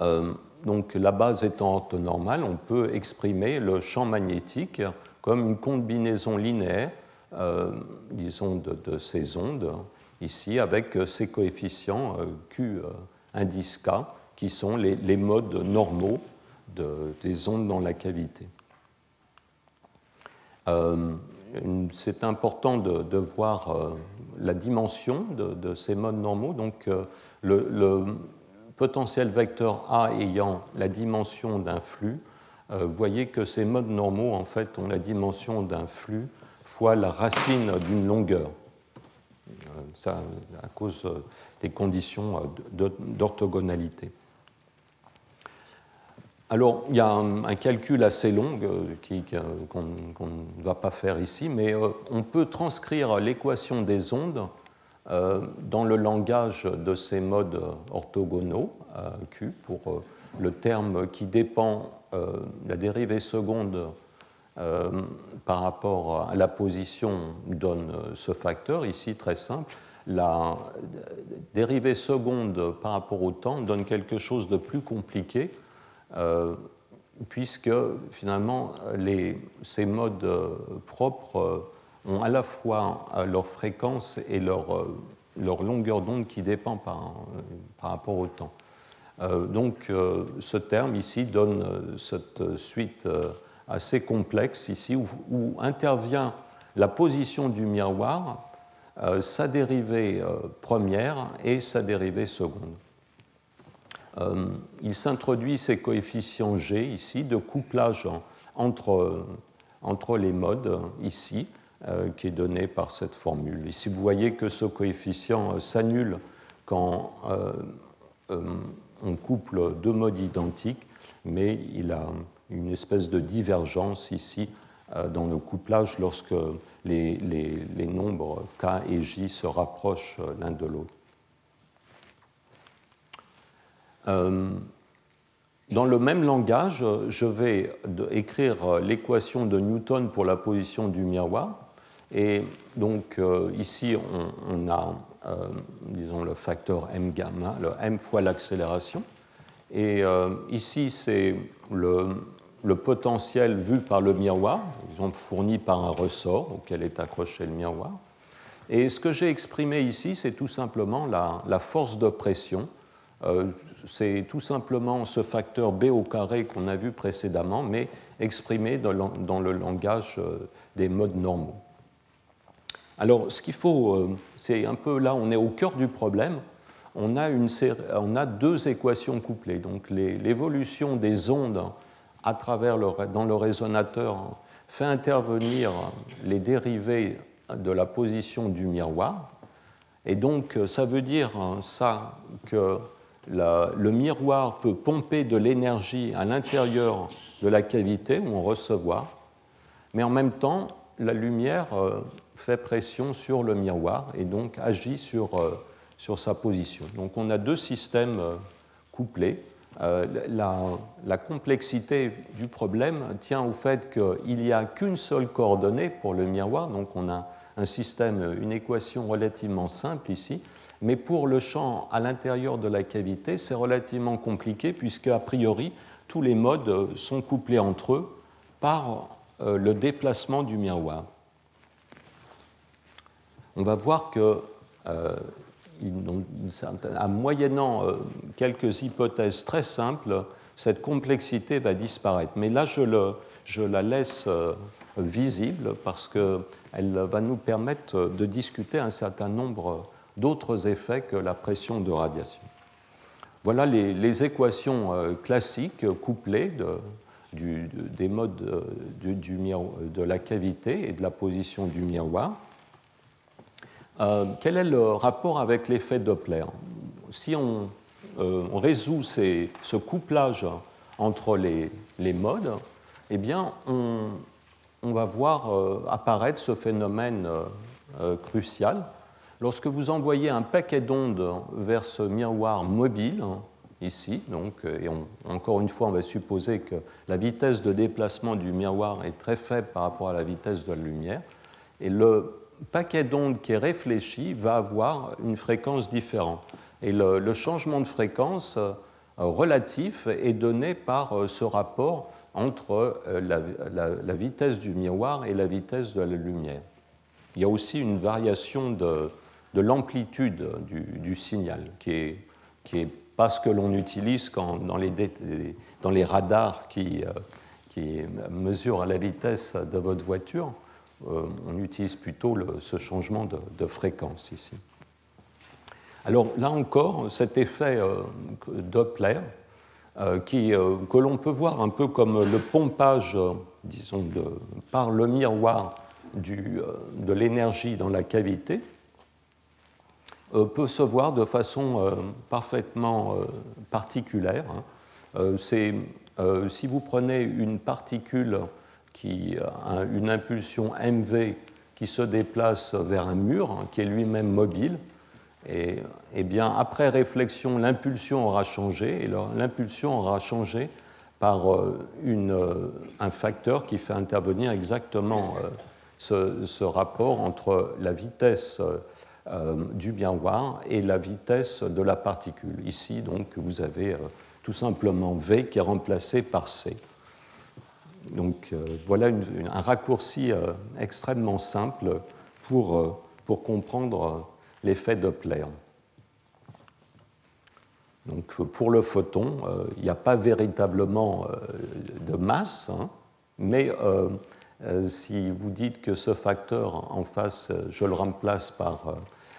Euh, donc, la base étant orthonormale, on peut exprimer le champ magnétique comme une combinaison linéaire, disons, de, ces ondes, ici, avec ces coefficients Q indice K, qui sont les modes normaux des ondes dans la cavité. Euh, c'est important de, voir euh, la dimension de, ces modes normaux. Donc, euh, le, potentiel vecteur A ayant la dimension d'un flux, vous voyez que ces modes normaux en fait ont la dimension d'un flux fois la racine d'une longueur. Ça, à cause des conditions d'orthogonalité. Alors, il y a un, calcul assez long euh, qu'on ne va pas faire ici, mais euh, on peut transcrire l'équation des ondes euh, dans le langage de ces modes orthogonaux, Q, pour le terme qui dépend la dérivée seconde par rapport à la position donne ce facteur, ici très simple. La dérivée seconde par rapport au temps donne quelque chose de plus compliqué euh, puisque finalement ces modes euh, propres euh, ont à la fois leur fréquence et leur, longueur d'onde qui dépend par, rapport au temps. donc ce terme ici donne cette suite assez complexe ici où, intervient la position du miroir, sa dérivée première et sa dérivée seconde. Euh, il s'introduit ces coefficients G ici de couplage entre, entre les modes ici, euh, qui est donné par cette formule. Ici, vous voyez que ce coefficient euh, s'annule quand on couple deux modes identiques, mais il a une espèce de divergence ici dans le couplage lorsque les, les, nombres k et j se rapprochent l'un de l'autre. Dans le même langage, je vais écrire l'équation de Newton pour la position du miroir. Et donc euh, ici, on, a, euh, disons, le facteur m gamma, le m fois l'accélération. Et euh, ici, c'est le, potentiel vu par le miroir, fourni par un ressort auquel est accroché le miroir. Et ce que j'ai exprimé ici, c'est tout simplement la, force de pression euh, c'est tout simplement ce facteur B au carré qu'on a vu précédemment, mais exprimé dans le langage euh, des modes normaux. Alors, ce qu'il faut, euh, c'est un peu là, on est au cœur du problème. On a, une on a deux équations couplées. Donc, l'évolution des ondes à travers dans le résonateur fait intervenir les dérivés de la position du miroir. Et donc, ça veut dire ça que le miroir peut pomper de l'énergie à l'intérieur de la cavité où on recevoir, mais en même temps, la lumière euh, fait pression sur le miroir et donc agit sur, euh, sur sa position. Donc on a deux systèmes euh, couplés. La, la, complexité du problème tient au fait qu'il n'y a qu'une seule coordonnée pour le miroir, donc on a un système, une équation relativement simple ici, mais pour le champ à l'intérieur de la cavité, c'est relativement compliqué puisque, a priori, tous les modes sont couplés entre eux par euh, le déplacement du miroir. On va voir que, euh, en moyennant euh, quelques hypothèses très simples, cette complexité va disparaître. Mais là, je, je la laisse visible parce qu'elle va nous permettre de discuter un certain nombre d'autres effets que la pression de radiation. Voilà les, équations euh, classiques couplées des modes euh, de la cavité et de la position du miroir. Euh, quel est le rapport avec l'effet Doppler? Si on, résout ce couplage entre les, modes, eh bien, on va voir apparaître ce phénomène crucial Lorsque vous envoyez un paquet d'ondes vers ce miroir mobile, ici, et encore une fois, on va supposer que la vitesse de déplacement du miroir est très faible par rapport à la vitesse de la lumière, et le paquet d'ondes qui est réfléchi va avoir une fréquence différente. Et le, changement de fréquence euh, relatif est donné par euh, ce rapport entre euh, la, vitesse du miroir et la vitesse de la lumière. Il y a aussi une variation de, de l'amplitude du, signal, qui est, qui est pas ce que l'on utilise quand, dans, les, dans les radars qui, euh, qui mesurent la vitesse de votre voiture. Euh, on utilise plutôt ce changement de, fréquence ici. Alors là encore, cet effet euh, Doppler, qui, que l'on peut voir un peu comme le pompage, disons, par le miroir de l'énergie dans la cavité, euh, peut se voir de façon euh, parfaitement euh, particulière. Hein. si vous prenez une particule qui a une impulsion mv qui se déplace vers un mur, hein, qui est lui-même mobile, et, eh bien, après réflexion, l'impulsion aura changé, et l'impulsion aura changé par une, un facteur qui fait intervenir exactement ce, rapport entre la vitesse euh, du miroir et la vitesse de la particule. Ici, donc, vous avez euh, tout simplement V qui est remplacé par C. Donc euh, voilà un raccourci extrêmement simple pour, pour comprendre l'effet Doppler. Donc pour le photon, il n'y a pas véritablement de masse, hein, mais si vous dites que ce facteur en face, je le remplace par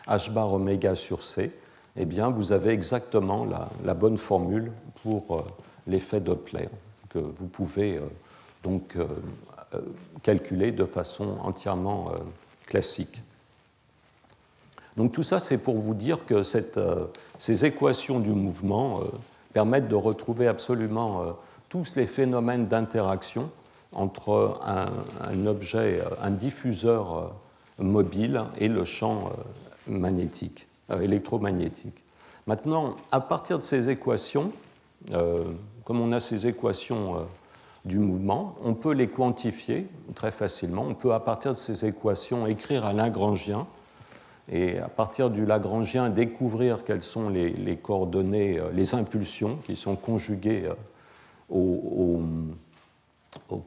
h bar oméga sur c, eh bien, vous avez exactement la, bonne formule pour euh, l'effet Doppler que vous pouvez euh, donc euh, calculer de façon entièrement classique. Donc tout ça, c'est pour vous dire que ces équations du mouvement permettent de retrouver absolument tous les phénomènes d'interaction entre un, objet, un diffuseur mobile et le champ magnétique, électromagnétique. Maintenant, à partir de ces équations, comme on a ces équations du mouvement, on peut les quantifier très facilement. On peut, à partir de ces équations, écrire à Lagrangien et à partir du Lagrangien découvrir quelles sont les, coordonnées, euh, les impulsions qui sont conjuguées euh, aux,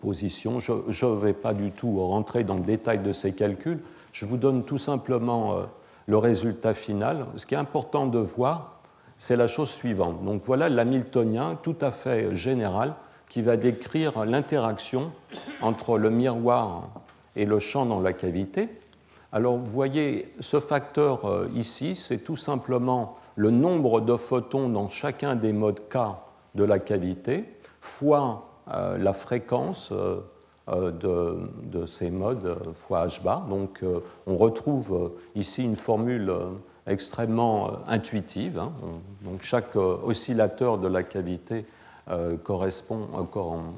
positions. Je ne vais pas du tout rentrer dans le détail de ces calculs, je vous donne tout simplement euh, le résultat final. Ce qui est important de voir, c'est la chose suivante. Donc voilà l'hamiltonien tout à fait général qui va décrire l'interaction entre le miroir et le champ dans la cavité. Alors vous voyez, ce facteur euh, ici, c'est tout simplement le nombre de photons dans chacun des modes K de la cavité, fois la fréquence euh, de, ces modes, fois h bar. Donc on retrouve ici une formule extrêmement intuitive. Hein. Donc chaque oscillateur de la cavité correspond,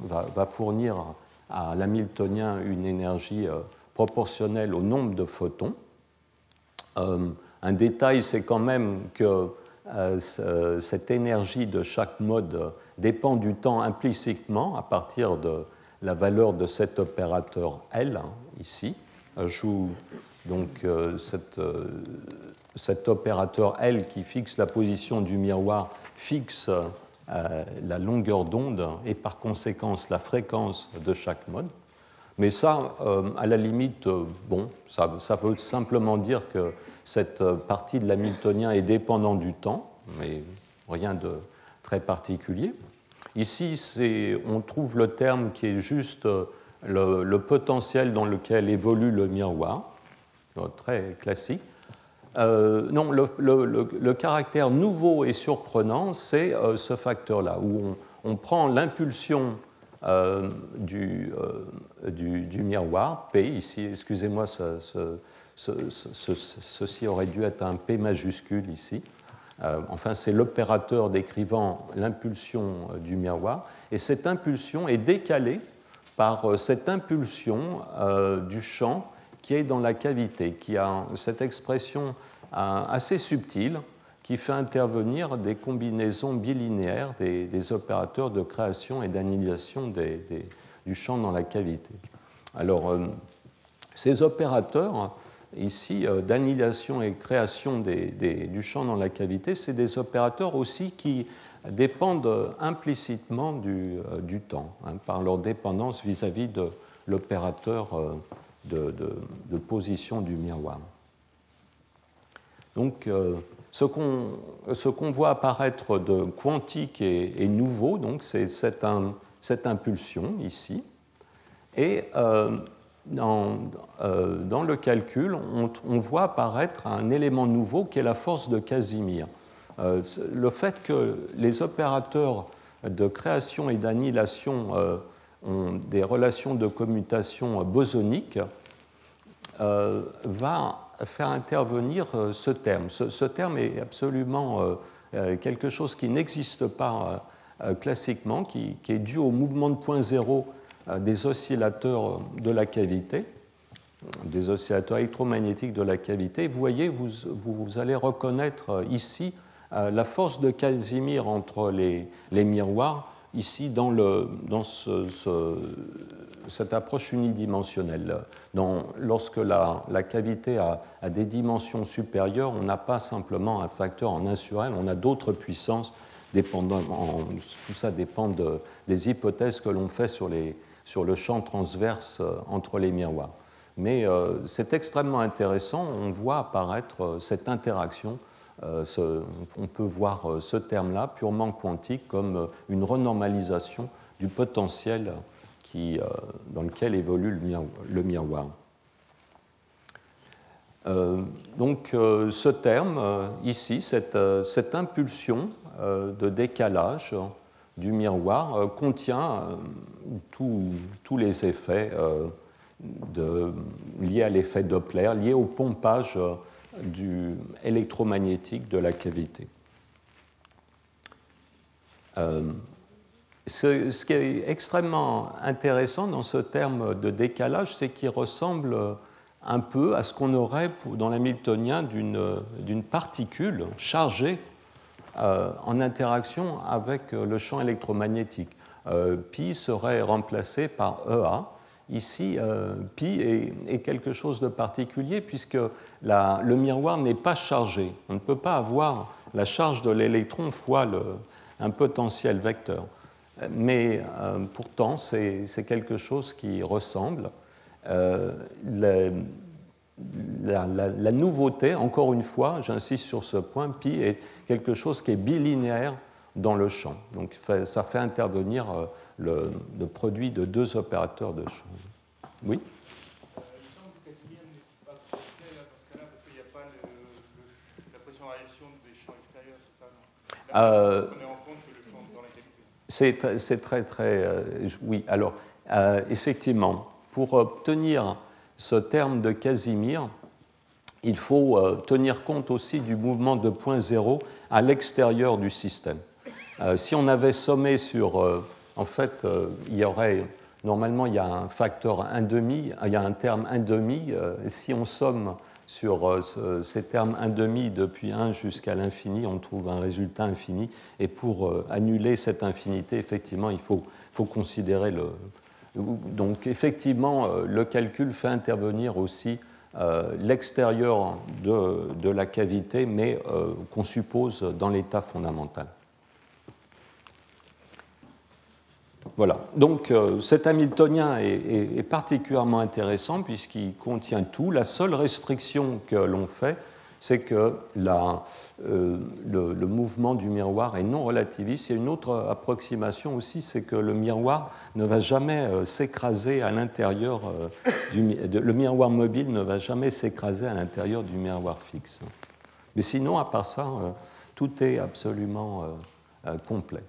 va, fournir à l'hamiltonien une énergie proportionnelle au nombre de photons. Euh, un détail, c'est quand même que euh, cette énergie de chaque mode dépend du temps implicitement à partir de la valeur de cet opérateur L, hein, ici. Joue donc euh, cet opérateur L qui fixe la position du miroir fixe la longueur d'onde et par conséquence la fréquence de chaque mode. Mais ça, euh, à la limite, euh, bon, ça, veut simplement dire que cette euh, partie de l'hamiltonien est dépendante du temps, mais rien de très particulier. Ici, on trouve le terme qui est juste le, potentiel dans lequel évolue le miroir, très classique. non, le, caractère nouveau et surprenant, c'est ce facteur-là, où on prend l'impulsion euh, euh, du, miroir, P, ici, excusez-moi, ceci aurait dû être un P majuscule ici. Euh, enfin, c'est l'opérateur décrivant l'impulsion du miroir, et cette impulsion est décalée par cette impulsion du champ qui est dans la cavité, qui a cette expression assez subtile qui fait intervenir des combinaisons bilinéaires des, opérateurs de création et d'annihilation du champ dans la cavité. Alors, euh, ces opérateurs, ici, euh, d'annihilation et création du champ dans la cavité, c'est des opérateurs aussi qui dépendent implicitement du, euh, temps, hein, par leur dépendance vis-à-vis de l'opérateur de, position du miroir. Donc, ce qu'on voit apparaître de quantique et, nouveau, c'est cette, impulsion ici. Et euh, euh, dans, le calcul, on, voit apparaître un élément nouveau qui est la force de Casimir. Euh, le fait que les opérateurs de création et d'annihilation ont des relations de commutation bosoniques va faire intervenir euh, ce terme. Ce, terme est absolument euh, euh, quelque chose qui n'existe pas classiquement, qui, est dû au mouvement de point zéro des oscillateurs de la cavité, des oscillateurs électromagnétiques de la cavité. Vous voyez, vous, vous, allez reconnaître ici la force de Casimir entre les, les miroirs, ici dans, le, dans ce, cette approche unidimensionnelle. lorsque la, cavité a, des dimensions supérieures, on n'a pas simplement un facteur en 1 sur L, on a d'autres puissances. Dépendant, tout ça dépend des hypothèses que l'on fait sur, les, sur, le champ transverse euh, entre les miroirs. Mais euh, c'est extrêmement intéressant, on voit apparaître euh, cette interaction on peut voir ce terme-là purement quantique comme une renormalisation du potentiel euh, dans lequel évolue le miroir. Donc ce terme ici, cette impulsion de décalage du miroir contient tous les effets de, liés à l'effet Doppler, liés au pompage électromagnétique de la cavité. ce, qui est extrêmement intéressant dans ce terme de décalage, c'est qu'il ressemble un peu à ce qu'on aurait dans l'hamiltonien d'une particule chargée euh, en interaction avec le champ électromagnétique. Euh, pi serait remplacé par EA. Ici, euh, pi est, quelque chose de particulier puisque le miroir n'est pas chargé. On ne peut pas avoir la charge de l'électron fois un potentiel vecteur. Mais pourtant, c'est quelque chose qui ressemble. La, nouveauté, encore une fois, j'insiste sur ce point, pi est quelque chose qui est bilinéaire dans le champ. Donc ça fait intervenir euh, le, produit de deux opérateurs de champ. Oui? Euh, c'est très, très. Euh, oui, alors, effectivement, pour obtenir ce terme de Casimir, il faut tenir compte aussi du mouvement de point zéro à l'extérieur du système. Euh, si on avait sommé sur. Euh, en fait, euh, il y aurait. Normalement, il y a un facteur 1,5, il y a un terme 1,5. et si on somme sur ces termes 1,5 depuis 1 jusqu'à l'infini, on trouve un résultat infini. Et pour annuler cette infinité, effectivement, il faut considérer le. Donc, effectivement, le calcul fait intervenir aussi l'extérieur de, la cavité, mais qu'on suppose dans l'état fondamental. Voilà. Donc euh, cet Hamiltonien est, particulièrement intéressant puisqu'il contient tout. La seule restriction que l'on fait, c'est que euh, le, mouvement du miroir est non relativiste. Il une autre approximation aussi, c'est que le miroir ne va jamais euh, s'écraser à l'intérieur du le miroir mobile ne va jamais s'écraser à l'intérieur du miroir fixe. Mais sinon, à part ça, tout est absolument complet.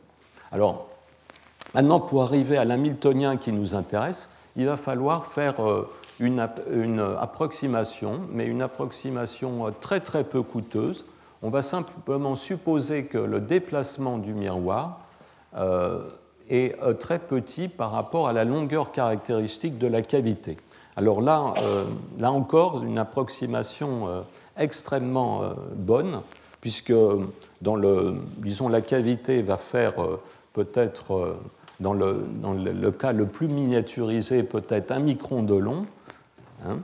Alors, Maintenant, pour arriver à l'hamiltonien qui nous intéresse, il va falloir faire euh, une, approximation, mais une approximation euh, très très peu coûteuse. On va simplement supposer que le déplacement du miroir euh, est très petit par rapport à la longueur caractéristique de la cavité. Alors là, là encore, une approximation extrêmement bonne, puisque dans le, disons, la cavité va faire peut-être dans le, cas le plus miniaturisé, peut-être un micron de long. Hein,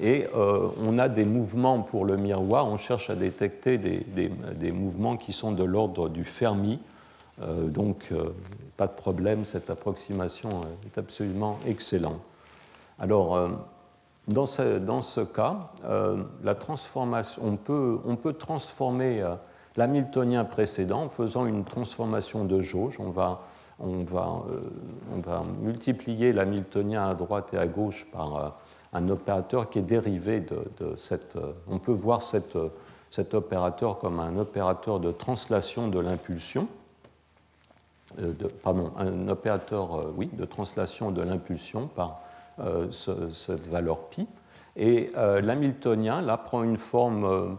et euh, on a des mouvements pour le miroir, on cherche à détecter des, mouvements qui sont de l'ordre du Fermi. Euh, donc, euh, pas de problème, cette approximation est absolument excellente. Alors, dans ce, cas, la transformation, on, peut, transformer l'hamiltonien précédent en faisant une transformation de jauge. On va on va, multiplier l'hamiltonien à droite et à gauche par un opérateur qui est dérivé de, cette. Euh, on peut voir cette, cet opérateur comme un opérateur de translation de l'impulsion. pardon, un opérateur oui, de translation de l'impulsion par cette valeur pi. Et l'hamiltonien, là, prend une forme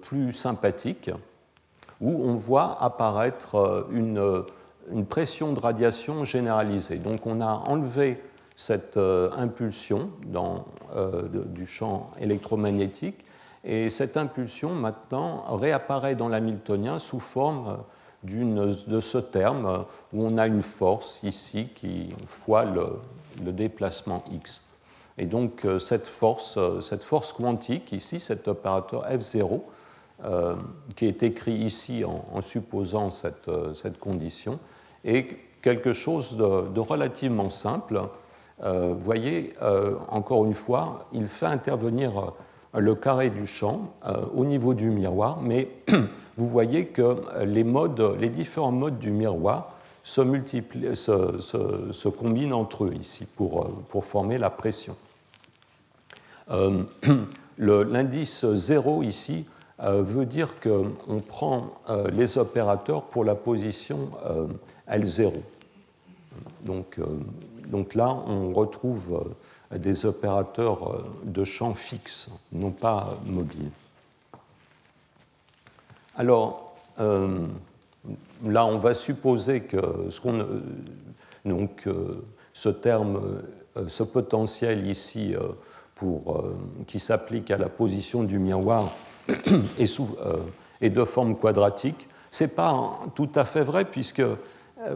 plus sympathique, où on voit apparaître une une pression de radiation généralisée. Donc on a enlevé cette euh, impulsion dans, euh, du champ électromagnétique et cette impulsion maintenant réapparaît dans l'hamiltonien sous forme de ce terme où on a une force ici qui fois le, le déplacement x. Et donc euh, cette force, cette force quantique ici, cet opérateur F0, qui est écrit ici en, supposant cette, cette condition, et quelque chose de, relativement simple. Euh, vous voyez, euh, encore une fois, il fait intervenir euh, le carré du champ au niveau du miroir, mais [CLEARS THROAT] vous voyez que les, modes, les différents modes du miroir se, combinent entre eux ici pour, pour former la pression. [CLEARS THROAT] L'indice 0 ici veut dire qu'on prend les opérateurs pour la position L0. Donc, euh, donc là, on retrouve euh, des opérateurs euh, de champ fixe, non pas mobiles. Alors, là, on va supposer que ce, donc, ce terme, ce potentiel ici, pour, qui s'applique à la position du miroir, [COUGHS] est, est de forme quadratique. Ce n'est pas tout à fait vrai, puisque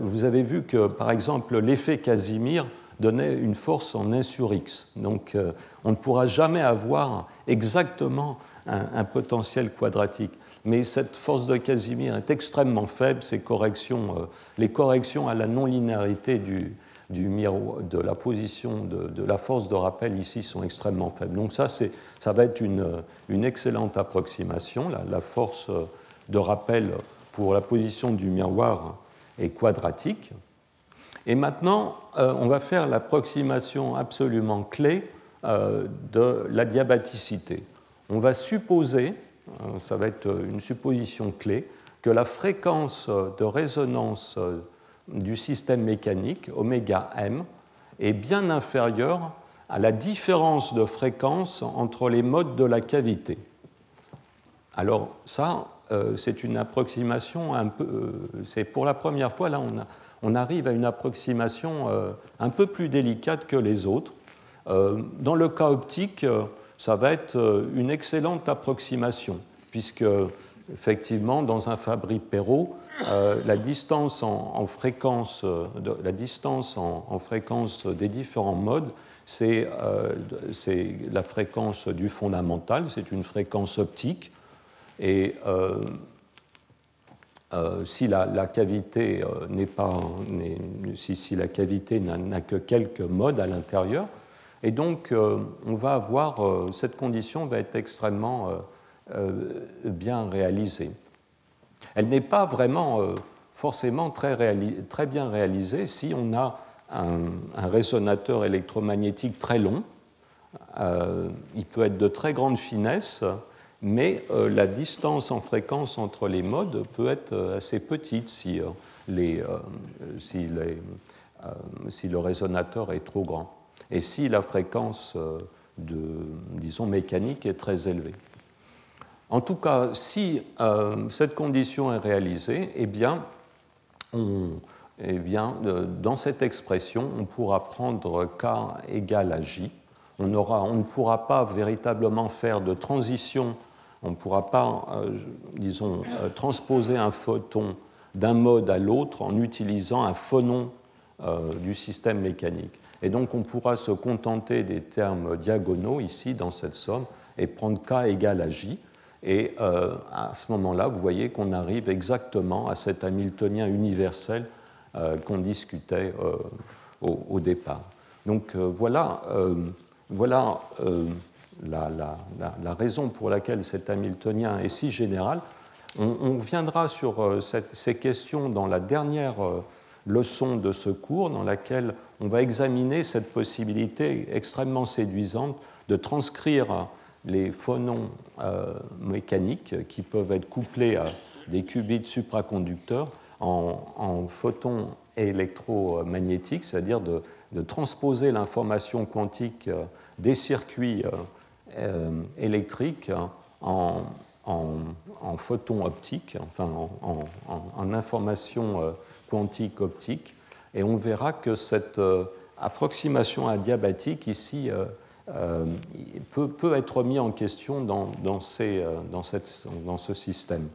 vous avez vu que, par exemple, l'effet Casimir donnait une force en 1 sur x. Donc euh, on ne pourra jamais avoir exactement un, potentiel quadratique. Mais cette force de Casimir est extrêmement faible. Ces corrections, euh, les corrections à la non-linéarité du, de la position de, la force de rappel ici sont extrêmement faibles. Donc ça, ça va être une, excellente approximation. La, force de rappel pour la position du miroir est quadratique. Et maintenant, euh, on va faire l'approximation absolument clé euh, de la diabaticité. On va supposer, euh, ça va être une supposition clé, que la fréquence de résonance du système mécanique, oméga m, est bien inférieure à la différence de fréquence entre les modes de la cavité. Alors ça, c'est une approximation un peu... c'est pour la première fois, là, on arrive à une approximation euh, un peu plus délicate que les autres. Euh, dans le cas optique, euh, ça va être une excellente approximation, puisque effectivement, dans un Fabry-Perot, la distance en, fréquence, la distance en, fréquence des différents modes, c'est la fréquence du fondamental, c'est une fréquence optique. Et euh, si la, cavité euh, n'a que quelques modes à l'intérieur, et donc euh, on va avoir cette condition va être extrêmement bien réalisée. Elle n'est pas vraiment forcément très, bien réalisée si on a un résonateur électromagnétique très long. il peut être de très grande finesse mais euh, la distance en fréquence entre les modes peut être euh, assez petite si, euh, si, le résonateur est trop grand et si la fréquence disons, mécanique est très élevée. En tout cas, si cette condition est réalisée, eh bien, eh dans cette expression, on pourra prendre k égale à j. On, ne pourra pas véritablement faire de transition on ne pourra pas, euh, disons, euh, transposer un photon d'un mode à l'autre en utilisant un phonon euh, du système mécanique. Et donc on pourra se contenter des termes diagonaux ici dans cette somme et prendre k égale à j. Et à ce moment-là, vous voyez qu'on arrive exactement à cet Hamiltonien universel qu'on discutait au, départ. Donc voilà, voilà la, raison pour laquelle cet Hamiltonien est si général. On, viendra sur euh, ces questions dans la dernière euh, leçon de ce cours, dans laquelle on va examiner cette possibilité extrêmement séduisante de transcrire les phonons euh, mécaniques qui peuvent être couplés à des qubits supraconducteurs en, photons électromagnétiques, c'est-à-dire de, de, transposer l'information quantique des circuits euh, électrique en, en, photons optiques, enfin en, information euh, quantique optique. Et on verra que cette euh, approximation adiabatique ici peut, être mis en question dans ce système.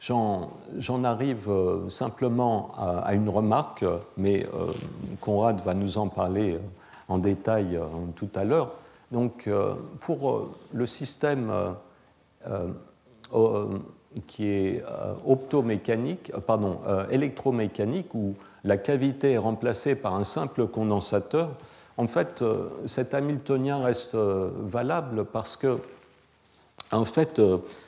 J'en arrive simplement à, une remarque, mais Conrad va nous en parler en détail euh, tout à l'heure. Donc, euh, pour euh, le système qui est optomécanique, pardon, électromécanique, où la cavité est remplacée par un simple condensateur, en fait, cet Hamiltonien reste valable parce que, en fait,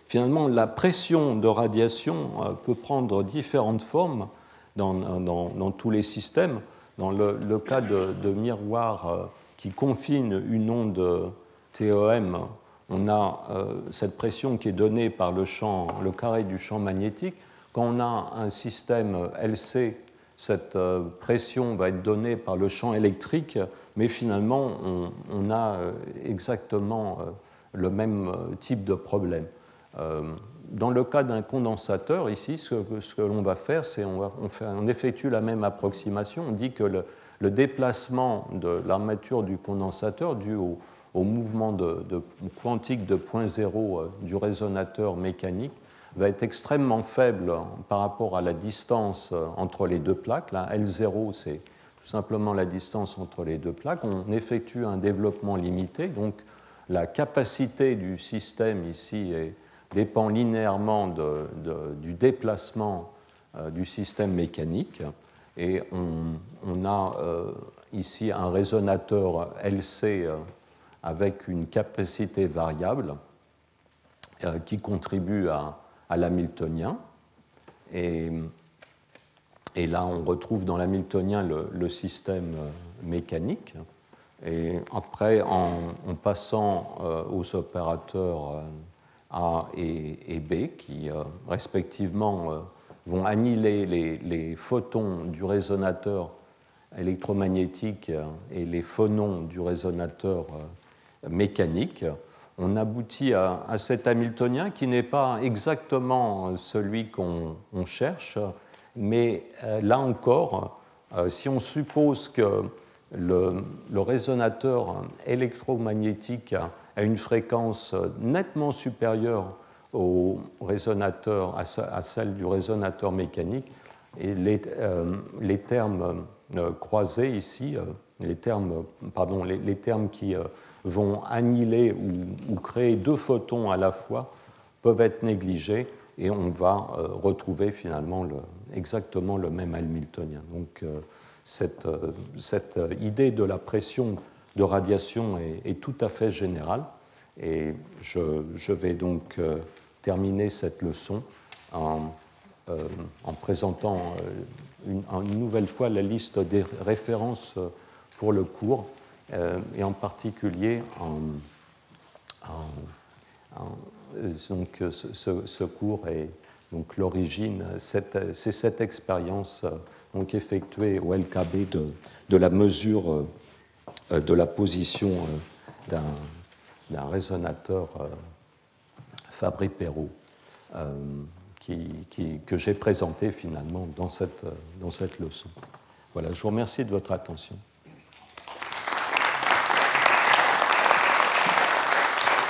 finalement, la pression de radiation peut prendre différentes formes dans, dans tous les systèmes. Dans le, cas de, miroir euh, qui confine une onde TEM, on a euh, cette pression qui est donnée par le, champ, le carré du champ magnétique. Quand on a un système LC, cette euh, pression va être donnée par le champ électrique, mais finalement, on, a exactement le même type de problème. Dans le cas d'un condensateur, ici, ce que, l'on va faire, c'est on, on, effectue la même approximation. On dit que le, déplacement de l'armature du condensateur dû au, mouvement de, quantique de point zéro euh, du résonateur mécanique va être extrêmement faible par rapport à la distance euh, entre les deux plaques. Là, L0, c'est tout simplement la distance entre les deux plaques. On effectue un développement limité, donc la capacité du système ici est dépend linéairement du déplacement euh, du système mécanique. Et on, a euh, ici un résonateur LC euh, avec une capacité variable qui contribue à, l'hamiltonien. Et, et, là, on retrouve dans l'hamiltonien le, système mécanique. Et après, en passant aux opérateurs a et, B, qui euh, respectivement euh, vont annihiler les, photons du résonateur électromagnétique euh, et les phonons du résonateur mécanique, on aboutit à, cet Hamiltonien qui n'est pas exactement celui qu'on cherche, mais là encore, si on suppose que le, le résonateur électromagnétique à une fréquence nettement supérieure au résonateur, à celle du résonateur mécanique. Et les, euh, les termes euh, croisés ici, euh, les termes, pardon, les, termes qui vont annihiler ou, créer deux photons à la fois peuvent être négligés et on va retrouver finalement le, exactement le même Hamiltonien. Donc cette, cette idée de la pression de radiation est, tout à fait général Et je, vais donc euh, terminer cette leçon en, euh, présentant euh, une, nouvelle fois la liste des références pour le cours, et en particulier donc, ce, cours est donc l'origine, c'est cette expérience donc effectuée au LKB de, de la mesure de la position euh, d'un résonateur euh, Fabry-Perot que j'ai présenté finalement dans cette, dans cette leçon. Voilà, je vous remercie de votre attention.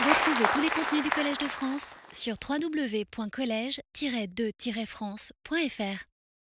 Retrouvez tous les contenus du Collège de France sur www.colège-2-france.fr.